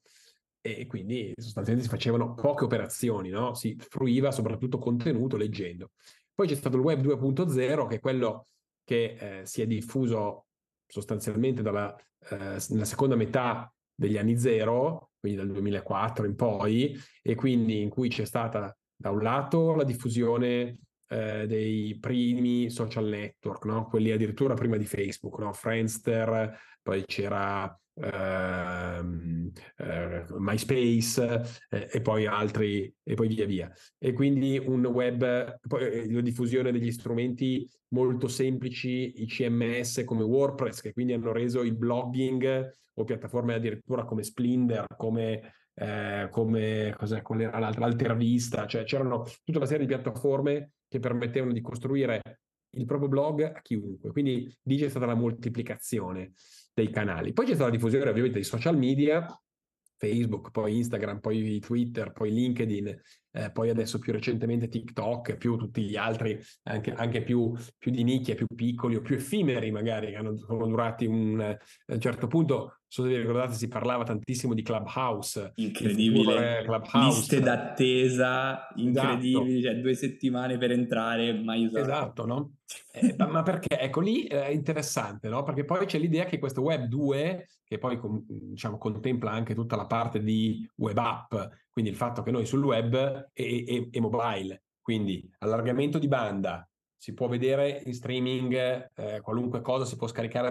e quindi sostanzialmente si facevano poche operazioni, no? si fruiva soprattutto contenuto leggendo. Poi c'è stato il web 2.0 che è quello che eh, si è diffuso sostanzialmente dalla, eh, seconda metà degli anni zero, quindi dal 2004 in poi, e quindi in cui c'è stata da un lato la diffusione eh, dei primi social network, no? quelli addirittura prima di Facebook, no? Friendster, poi c'era Ehm, eh, MySpace eh, e poi altri e poi via via e quindi un web poi eh, la diffusione degli strumenti molto semplici i CMS come WordPress che quindi hanno reso il blogging o piattaforme addirittura come Splendor come eh, come cos'è, qual era l'altra, l'Altervista, cioè c'erano tutta una serie di piattaforme che permettevano di costruire il proprio blog a chiunque. Quindi lì c'è stata la moltiplicazione dei canali. Poi c'è stata la diffusione ovviamente dei social media, Facebook, poi Instagram, poi Twitter, poi LinkedIn, eh, poi adesso più recentemente TikTok, più tutti gli altri, anche, anche più, più, di nicchia, più piccoli o più effimeri magari, che hanno, sono durati un, a un certo punto, so se vi ricordate, si parlava tantissimo di Clubhouse. Incredibile, Clubhouse. liste d'attesa incredibili, esatto. cioè due settimane per entrare, mai usato. Esatto, no? Eh, ma perché? Ecco, lì è interessante, no? Perché poi c'è l'idea che questo Web 2, che poi diciamo, contempla anche tutta la parte di web app, quindi il fatto che noi sul web e, e, e mobile, quindi allargamento di banda, si può vedere in streaming eh, qualunque cosa, si,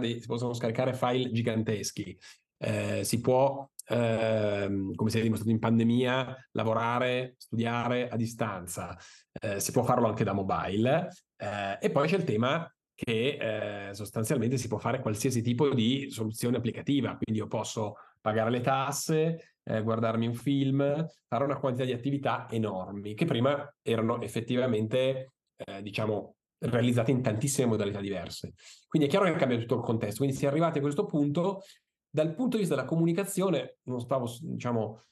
dei, si possono scaricare file giganteschi, eh, si può, eh, come si è dimostrato in pandemia, lavorare, studiare a distanza, eh, si può farlo anche da mobile. Eh, e poi c'è il tema che eh, sostanzialmente si può fare qualsiasi tipo di soluzione applicativa, quindi io posso pagare le tasse, eh, guardarmi un film, fare una quantità di attività enormi che prima erano effettivamente, eh, diciamo, realizzate in tantissime modalità diverse. Quindi è chiaro che cambia tutto il contesto. Quindi si è arrivati a questo punto, dal punto di vista della comunicazione, non stavo, diciamo,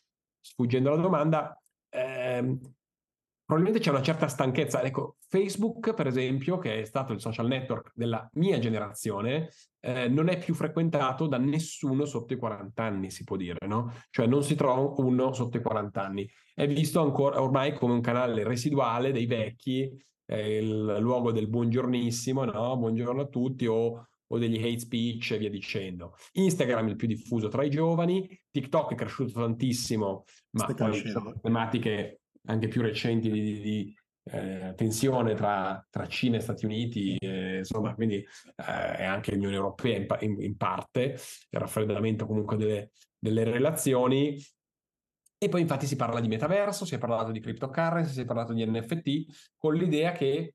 sfuggendo alla domanda, ehm, probabilmente c'è una certa stanchezza. Ecco, Facebook, per esempio, che è stato il social network della mia generazione, eh, non è più frequentato da nessuno sotto i 40 anni, si può dire, no? Cioè non si trova uno sotto i 40 anni. È visto ancora ormai come un canale residuale dei vecchi è il luogo del buongiornissimo, no? Buongiorno a tutti, o, o degli hate speech e via dicendo. Instagram è il più diffuso tra i giovani, TikTok è cresciuto tantissimo, ma Sta poi sono tematiche anche più recenti di, di- eh, tensione tra, tra Cina e Stati Uniti, eh, insomma, quindi eh, anche l'Unione Europea in, in- in parte, il raffreddamento comunque delle, delle relazioni. E poi infatti si parla di metaverso, si è parlato di cryptocurrency, si è parlato di NFT, con l'idea che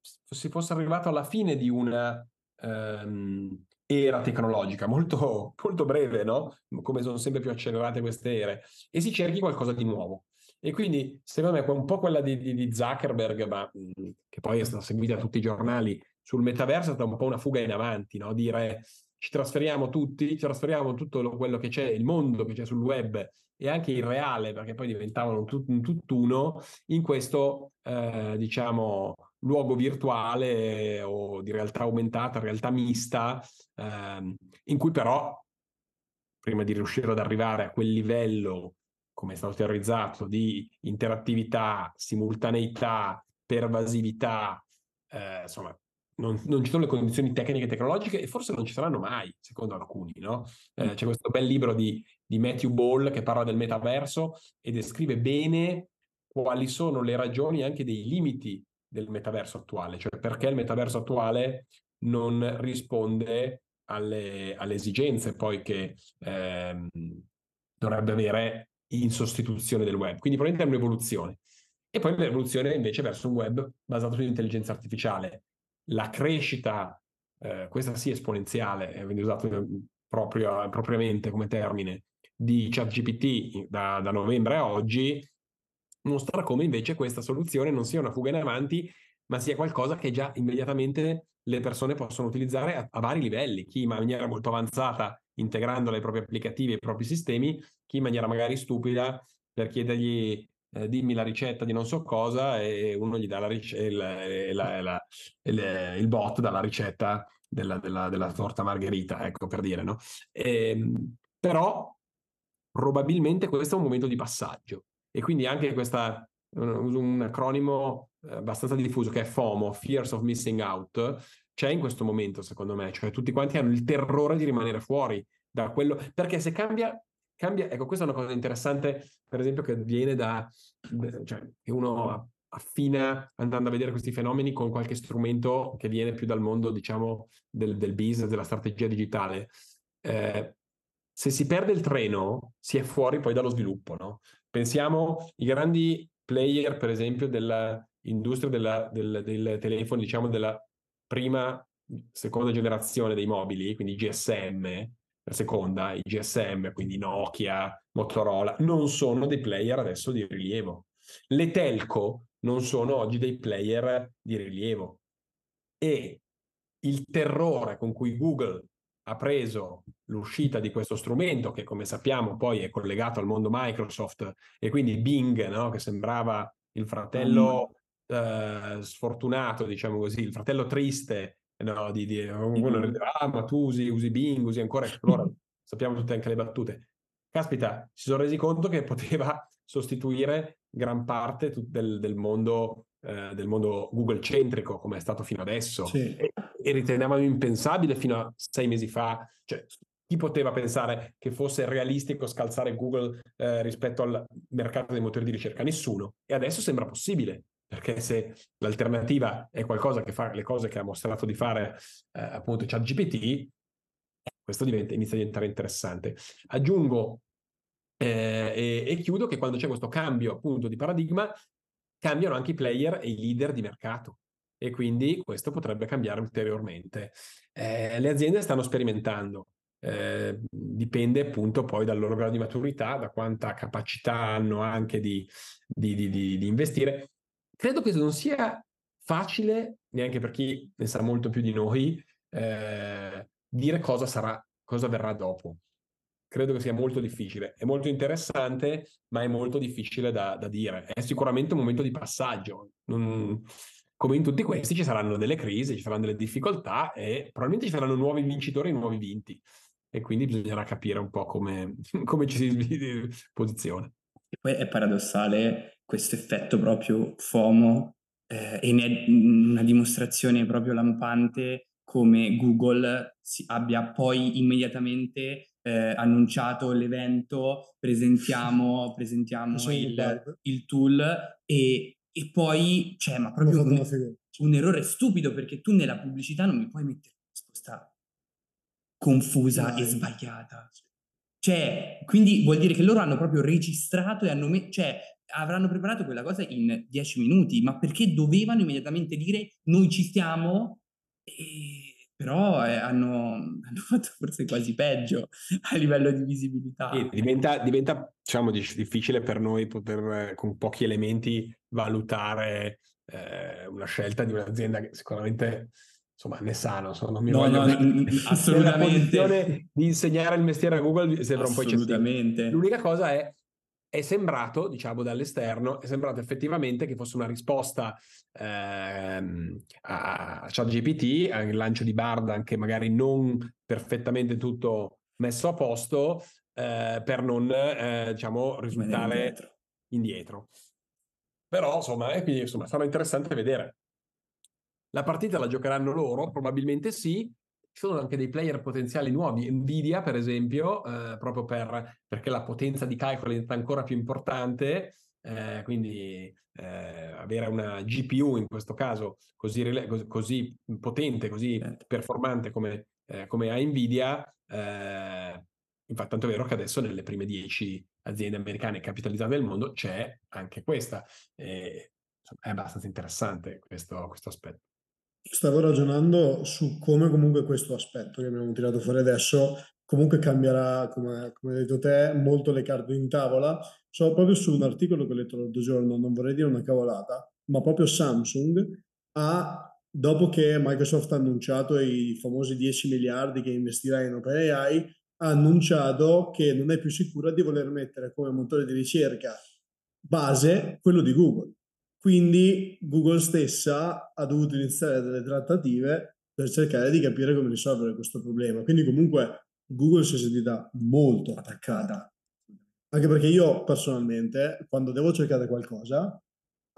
si fosse arrivato alla fine di una ehm, era tecnologica molto, molto breve, no? Come sono sempre più accelerate queste ere, e si cerchi qualcosa di nuovo. E quindi, secondo me, un po' quella di, di- di Zuckerberg, ma mh, che poi è stata seguita da tutti i giornali sul metaverso, è stata un po' una fuga in avanti, no? Dire ci trasferiamo tutti, ci trasferiamo tutto lo- quello che c'è, il mondo che c'è sul web e anche il reale, perché poi diventavano tut- un tutt'uno, in questo, eh, diciamo, luogo virtuale o di realtà aumentata, realtà mista, ehm, in cui però, prima di riuscire ad arrivare a quel livello, come è stato teorizzato, di interattività, simultaneità, pervasività, eh, insomma, non, non ci sono le condizioni tecniche e tecnologiche e forse non ci saranno mai, secondo alcuni, no? Eh, c'è questo bel libro di, di Matthew Ball che parla del metaverso e descrive bene quali sono le ragioni anche dei limiti del metaverso attuale, cioè perché il metaverso attuale non risponde alle, alle esigenze poi che ehm, dovrebbe avere in sostituzione del web. Quindi probabilmente è un'evoluzione. E poi l'evoluzione invece verso un web basato sull'intelligenza artificiale. La crescita, eh, questa sì esponenziale, è usato proprio, propriamente come termine, di ChatGPT da, da novembre a oggi, mostra come invece questa soluzione non sia una fuga in avanti, ma sia qualcosa che già immediatamente le persone possono utilizzare a, a vari livelli, chi in maniera molto avanzata integrando ai propri applicativi ai propri sistemi, chi in maniera magari stupida per chiedergli eh, dimmi la ricetta di non so cosa e uno gli dà la ric- il, la, la, il, il, bot dalla ricetta della, della, della, torta margherita, ecco per dire, no? E, ehm, però probabilmente questo è un momento di passaggio e quindi anche questa, uso un acronimo abbastanza diffuso che è FOMO, Fears of Missing Out, c'è in questo momento secondo me, cioè tutti quanti hanno il terrore di rimanere fuori da quello, perché se cambia, cambia, ecco questa è una cosa interessante per esempio che viene da, cioè che uno affina andando a vedere questi fenomeni con qualche strumento che viene più dal mondo diciamo del, del business, della strategia digitale. Eh, se si perde il treno, si è fuori poi dallo sviluppo, no? Pensiamo ai grandi player, per esempio, dell'industria della, del, del telefono, diciamo, della prima, seconda generazione dei mobili, quindi GSM, la seconda, i GSM, quindi Nokia, Motorola, non sono dei player adesso di rilievo. Le telco non sono oggi dei player di rilievo. E il terrore con cui Google ha preso l'uscita di questo strumento, che come sappiamo poi è collegato al mondo Microsoft, e quindi Bing, no? che sembrava il fratello. Eh, sfortunato, diciamo così, il fratello triste, no? di, di, uno dirà, ah, ma tu usi, usi Bing, usi ancora [laughs] Explorer, sappiamo tutte anche le battute. Caspita, si sono resi conto che poteva [laughs] sostituire gran parte del, del mondo eh, del mondo Google centrico come è stato fino adesso sì. e, e, ritenevamo impensabile fino a sei mesi fa, cioè chi poteva pensare che fosse realistico scalzare Google eh, rispetto al mercato dei motori di ricerca? Nessuno. E adesso sembra possibile, perché se l'alternativa è qualcosa che fa le cose che ha mostrato di fare eh, appunto ChatGPT, questo diventa, inizia a diventare interessante. Aggiungo eh, e, e, chiudo che quando c'è questo cambio appunto di paradigma, cambiano anche i player e i leader di mercato e quindi questo potrebbe cambiare ulteriormente. Eh, le aziende stanno sperimentando, eh, dipende appunto poi dal loro grado di maturità, da quanta capacità hanno anche di, di, di, di investire. Credo che non sia facile, neanche per chi ne sa molto più di noi, eh, dire cosa sarà, cosa verrà dopo credo che sia molto difficile. È molto interessante, ma è molto difficile da, da dire. È sicuramente un momento di passaggio. Non, come in tutti questi ci saranno delle crisi, ci saranno delle difficoltà e probabilmente ci saranno nuovi vincitori e nuovi vinti. E quindi bisognerà capire un po' come, [laughs] come ci si posiziona. Poi è paradossale questo effetto proprio FOMO eh, e ne è una dimostrazione proprio lampante come Google abbia poi immediatamente eh, annunciato l'evento, presentiamo, [laughs] presentiamo il, il, tool e, e poi, cioè, ma proprio un, un, errore stupido perché tu nella pubblicità non mi puoi mettere una risposta confusa Vai. e sbagliata. Cioè, quindi vuol dire che loro hanno proprio registrato e hanno messo, cioè, avranno preparato quella cosa in dieci minuti, ma perché dovevano immediatamente dire noi ci stiamo? E... Però eh, hanno, [laughs] hanno, fatto forse quasi peggio a livello di visibilità. E diventa, diventa diciamo, difficile per noi poter con pochi elementi valutare eh, una scelta di un'azienda che sicuramente insomma ne sa, non, mi no, voglio no, [laughs] assolutamente di insegnare il mestiere a Google sembra un po' eccessivo. L'unica cosa è è sembrato, diciamo dall'esterno, è sembrato effettivamente che fosse una risposta ehm, a ChatGPT, al lancio di Bard anche magari non perfettamente tutto messo a posto, eh, per non, eh, diciamo, risultare indietro. indietro. Però, insomma, e quindi, insomma, sarà interessante vedere. La partita la giocheranno loro? Probabilmente sì. Ci sono anche dei player potenziali nuovi, Nvidia per esempio, eh, proprio per, perché la potenza di calcolo diventa ancora più importante, eh, quindi eh, avere una GPU in questo caso così, così potente, così certo. performante come, eh, come ha Nvidia, eh, infatti tanto è vero che adesso nelle prime 10 aziende americane capitalizzate del mondo c'è anche questa. È abbastanza interessante questo, questo aspetto. Stavo ragionando su come comunque questo aspetto che abbiamo tirato fuori adesso comunque cambierà, come, come hai detto te, molto le carte in tavola. Sono proprio su un articolo che ho letto l'altro giorno, non vorrei dire una cavolata, ma proprio Samsung ha, dopo che Microsoft ha annunciato i famosi 10 miliardi che investirà in OpenAI, ha annunciato che non è più sicura di voler mettere come motore di ricerca base quello di Google. Quindi Google stessa ha dovuto iniziare delle trattative per cercare di capire come risolvere questo problema. Quindi comunque Google si è sentita molto attaccata. Anche perché io personalmente, quando devo cercare qualcosa,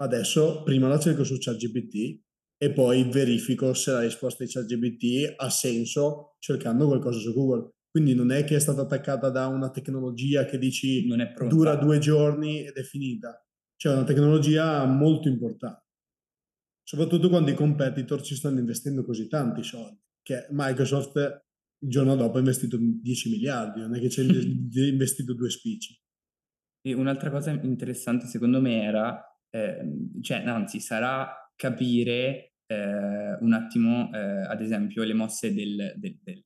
adesso prima la cerco su ChatGPT e poi verifico se la risposta di ChatGPT ha senso cercando qualcosa su Google. Quindi non è che è stata attaccata da una tecnologia che dici dura due giorni ed è finita c'è una tecnologia molto importante, soprattutto quando i competitor ci stanno investendo così tanti soldi, che Microsoft il giorno dopo ha investito 10 miliardi, non è che ci ha [laughs] investito due spicci. E un'altra cosa interessante secondo me era, eh, cioè anzi sarà capire eh, un attimo, eh, ad esempio, le mosse del, del, del,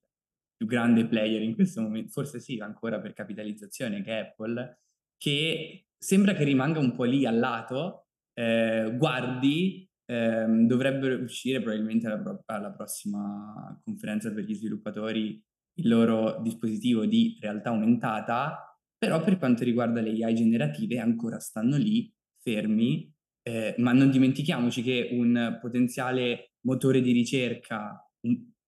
più grande player in questo momento, forse sì, ancora per capitalizzazione, che è Apple, che sembra che rimanga un po' lì al lato, eh, guardi, ehm, dovrebbero uscire probabilmente alla, alla, prossima conferenza per gli sviluppatori il loro dispositivo di realtà aumentata, però per quanto riguarda le AI generative ancora stanno lì, fermi, eh, ma non dimentichiamoci che un potenziale motore di ricerca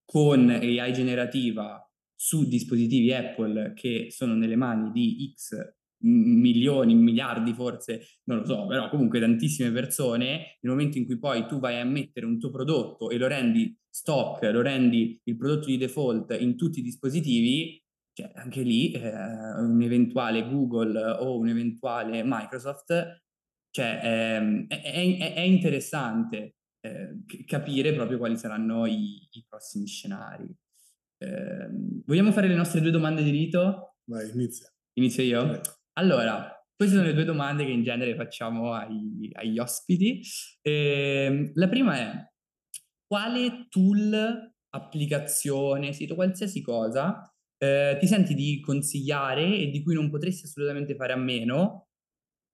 con AI generativa su dispositivi Apple che sono nelle mani di X milioni, miliardi forse, non lo so, però comunque tantissime persone, nel momento in cui poi tu vai a mettere un tuo prodotto e lo rendi stock, lo rendi il prodotto di default in tutti i dispositivi, cioè anche lì eh, un eventuale Google o un eventuale Microsoft, cioè eh, è, è, è, interessante eh, capire proprio quali saranno i, i prossimi scenari. Ehm, vogliamo fare le nostre due domande di rito? Vai, inizia. Inizio io? Allora, queste sono le due domande che in genere facciamo ai, agli ospiti. Eh, la prima è, quale tool, applicazione, sito, qualsiasi cosa eh, ti senti di consigliare e di cui non potresti assolutamente fare a meno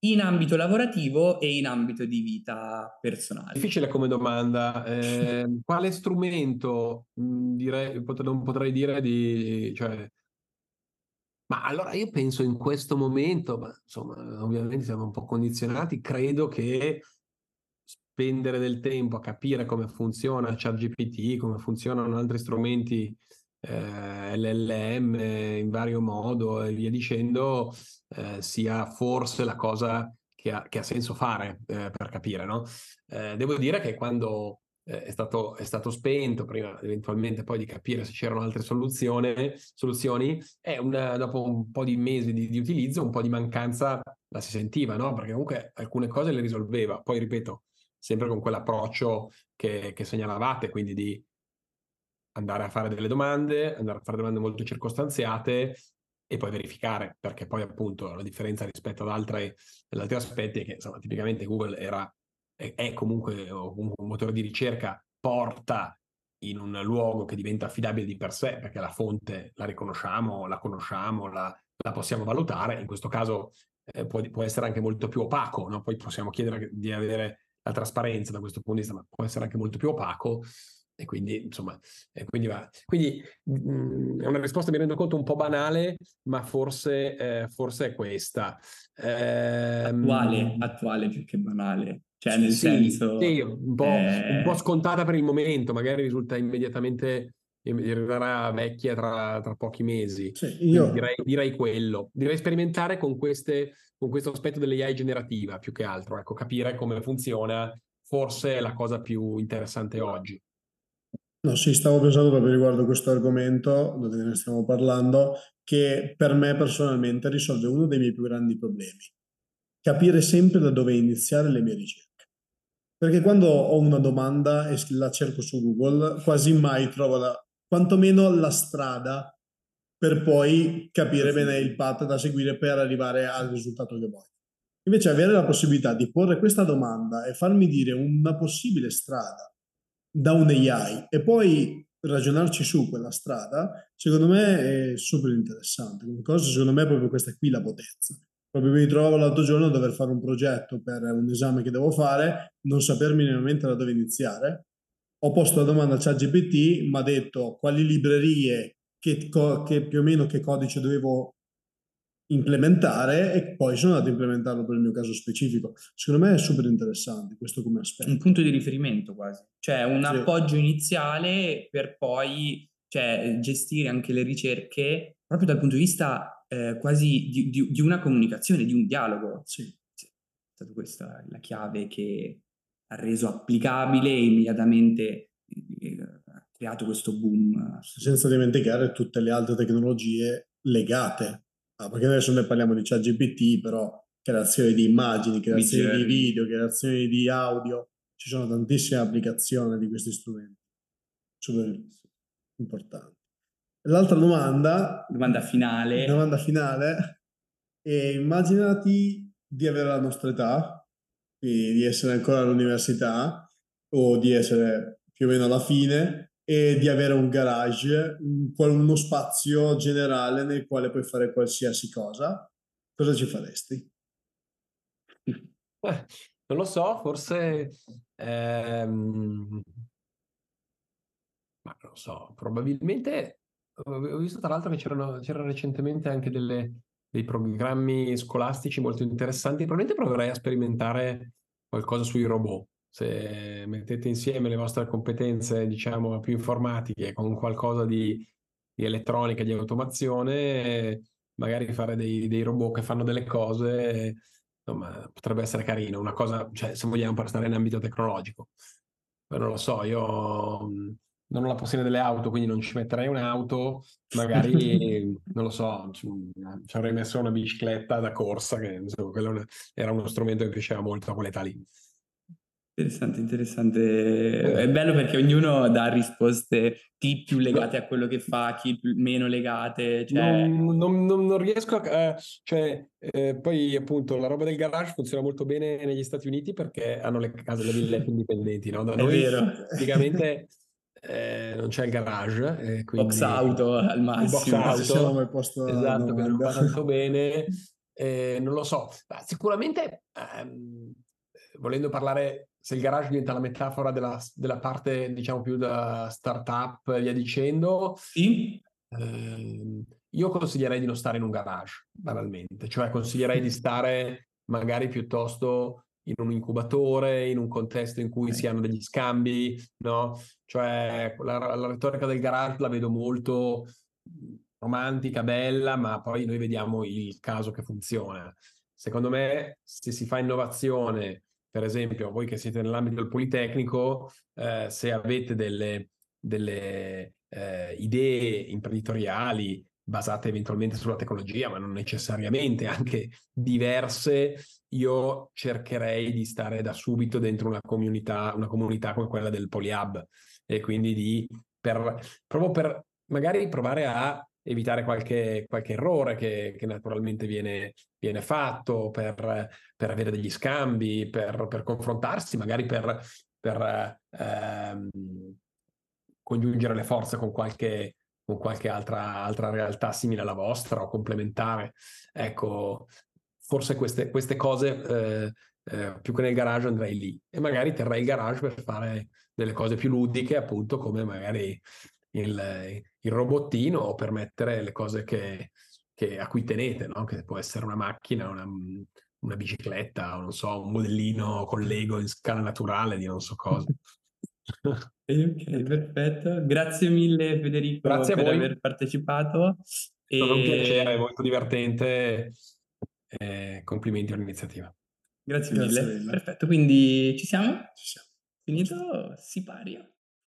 in ambito lavorativo e in ambito di vita personale? Difficile come domanda. Eh, quale strumento, mh, direi, non potrei dire di... Cioè, ma allora io penso in questo momento, ma insomma, ovviamente siamo un po' condizionati, credo che spendere del tempo a capire come funziona ChatGPT, come funzionano altri strumenti eh, LLM in vario modo e via dicendo, eh, sia forse la cosa che ha, che ha senso fare eh, per capire, no? Eh, devo dire che quando eh, è, stato, è, stato, spento, prima eventualmente poi di capire se c'erano altre soluzioni, è una, dopo un po' di mesi di, di, utilizzo, un po' di mancanza la si sentiva, no? Perché comunque alcune cose le risolveva. Poi ripeto, sempre con quell'approccio che, che segnalavate, quindi di andare a fare delle domande, andare a fare domande molto circostanziate e poi verificare, perché poi appunto la differenza rispetto ad altri aspetti è che insomma, tipicamente Google era, è, comunque un, motore di ricerca, porta in un luogo che diventa affidabile di per sé, perché la fonte la riconosciamo, la conosciamo, la, la possiamo valutare, in questo caso eh, può, può, essere anche molto più opaco, no? poi possiamo chiedere di avere la trasparenza da questo punto di vista, ma può essere anche molto più opaco. E quindi, insomma, e quindi va. Quindi mh, mm, è una risposta, mi rendo conto, un po' banale, ma forse, eh, forse è questa. Eh, attuale, attuale più che banale. Cioè, nel sì, senso... Sì, un po', eh... un po' scontata per il momento, magari risulta immediatamente arriverà vecchia tra, tra pochi mesi. Sì, io... direi, direi, quello. Direi sperimentare con, queste, con questo aspetto dell'AI generativa più che altro. Ecco, capire come funziona forse è la cosa più interessante oggi. No, sì, stavo pensando proprio riguardo questo argomento, dove ne stiamo parlando, che per me personalmente risolve uno dei miei più grandi problemi. Capire sempre da dove iniziare le mie ricerche. Perché quando ho una domanda e la cerco su Google, quasi mai trovo la, quantomeno la strada per poi capire bene il path da seguire per arrivare al risultato che voglio. Invece avere la possibilità di porre questa domanda e farmi dire una possibile strada da un AI e poi ragionarci su quella strada, secondo me è super interessante. Come cosa, secondo me, è proprio questa qui la potenza. Proprio mi ritrovo l'altro giorno a dover fare un progetto per un esame che devo fare, non saper minimamente da dove iniziare ho posto la domanda a ChatGPT, mi ha detto quali librerie, che, che, più o meno che codice dovevo implementare e poi sono andato a implementarlo per il mio caso specifico. Secondo me è super interessante questo come aspetto. Un punto di riferimento quasi, cioè un sì. appoggio iniziale per poi cioè, gestire anche le ricerche proprio dal punto di vista eh, quasi di, di, di, una comunicazione, di un dialogo. Sì. sì. È stata questa la chiave che ha reso applicabile e immediatamente eh, ha creato questo boom. Senza dimenticare tutte le altre tecnologie legate, ah, perché adesso noi parliamo di ChatGPT, però creazione di immagini, creazione di video, creazione di audio, ci sono tantissime applicazioni di questi strumenti, super importanti. L'altra domanda, domanda finale, domanda finale, e immaginati di avere la nostra età, di essere ancora all'università o di essere più o meno alla fine e di avere un garage, uno spazio generale nel quale puoi fare qualsiasi cosa, cosa ci faresti? Non lo so, forse... Ehm... Ma non lo so, probabilmente ho visto tra l'altro che c'erano, c'erano recentemente anche delle, dei programmi scolastici molto interessanti. Probabilmente proverei a sperimentare qualcosa sui robot. Se mettete insieme le vostre competenze, diciamo, più informatiche con qualcosa di, di elettronica, di automazione, magari fare dei, dei, robot che fanno delle cose, insomma, potrebbe essere carino. Una cosa, cioè, se vogliamo per stare in ambito tecnologico. Però non lo so, io non ho la passione delle auto, quindi non ci metterei un'auto, magari, [laughs] non lo so, ci, ci, avrei messo una bicicletta da corsa, che insomma, era uno strumento che piaceva molto a quell'età lì. Interessante, interessante. È bello perché ognuno dà risposte chi più legate a quello che fa, chi più, meno legate. Cioè... Non, non, non, riesco a... Eh, cioè, eh, poi appunto la roba del garage funziona molto bene negli Stati Uniti perché hanno le case, le villette indipendenti, no? Da noi praticamente [laughs] eh, non c'è il garage. Eh, quindi... Box auto al massimo. Box auto, posto esatto, che non va tanto bene. [laughs] Eh, non lo so, Ma sicuramente ehm, volendo parlare, se il garage diventa la metafora della, della parte diciamo più da startup via dicendo, sì. ehm, io consiglierei di non stare in un garage, banalmente, cioè consiglierei di [laughs] stare magari piuttosto in un incubatore, in un contesto in cui si hanno degli scambi, no? Cioè la, la retorica del garage la vedo molto romantica, bella, ma poi noi vediamo il caso che funziona. secondo me, se si fa innovazione, per esempio, voi che siete nell'ambito del Politecnico, eh, se avete delle, delle eh, idee imprenditoriali basate eventualmente sulla tecnologia, ma non necessariamente anche diverse, io cercherei di stare da subito dentro una comunità, una comunità come quella del Polyhub e quindi di per, proprio per magari provare a evitare qualche, qualche errore che, che naturalmente viene, viene fatto, per, per, avere degli scambi, per, per confrontarsi, magari per, per ehm, congiungere le forze con qualche, con qualche altra, altra realtà simile alla vostra o complementare. Ecco, forse queste, queste cose eh, eh, più che nel garage andrei lì e magari terrei il garage per fare delle cose più ludiche, appunto come magari il, il robottino o per mettere le cose che, che, a cui tenete, no? che può essere una macchina, una, una bicicletta, o non so, un modellino con Lego in scala naturale di non so cosa. [laughs] [laughs] ok, perfetto. Grazie mille Federico Grazie per voi. aver partecipato. È stato un piacere, molto divertente. Eh, complimenti all'iniziativa. Grazie, Grazie mille. mille. Perfetto, quindi ci siamo? Ci siamo. Finito, si paria.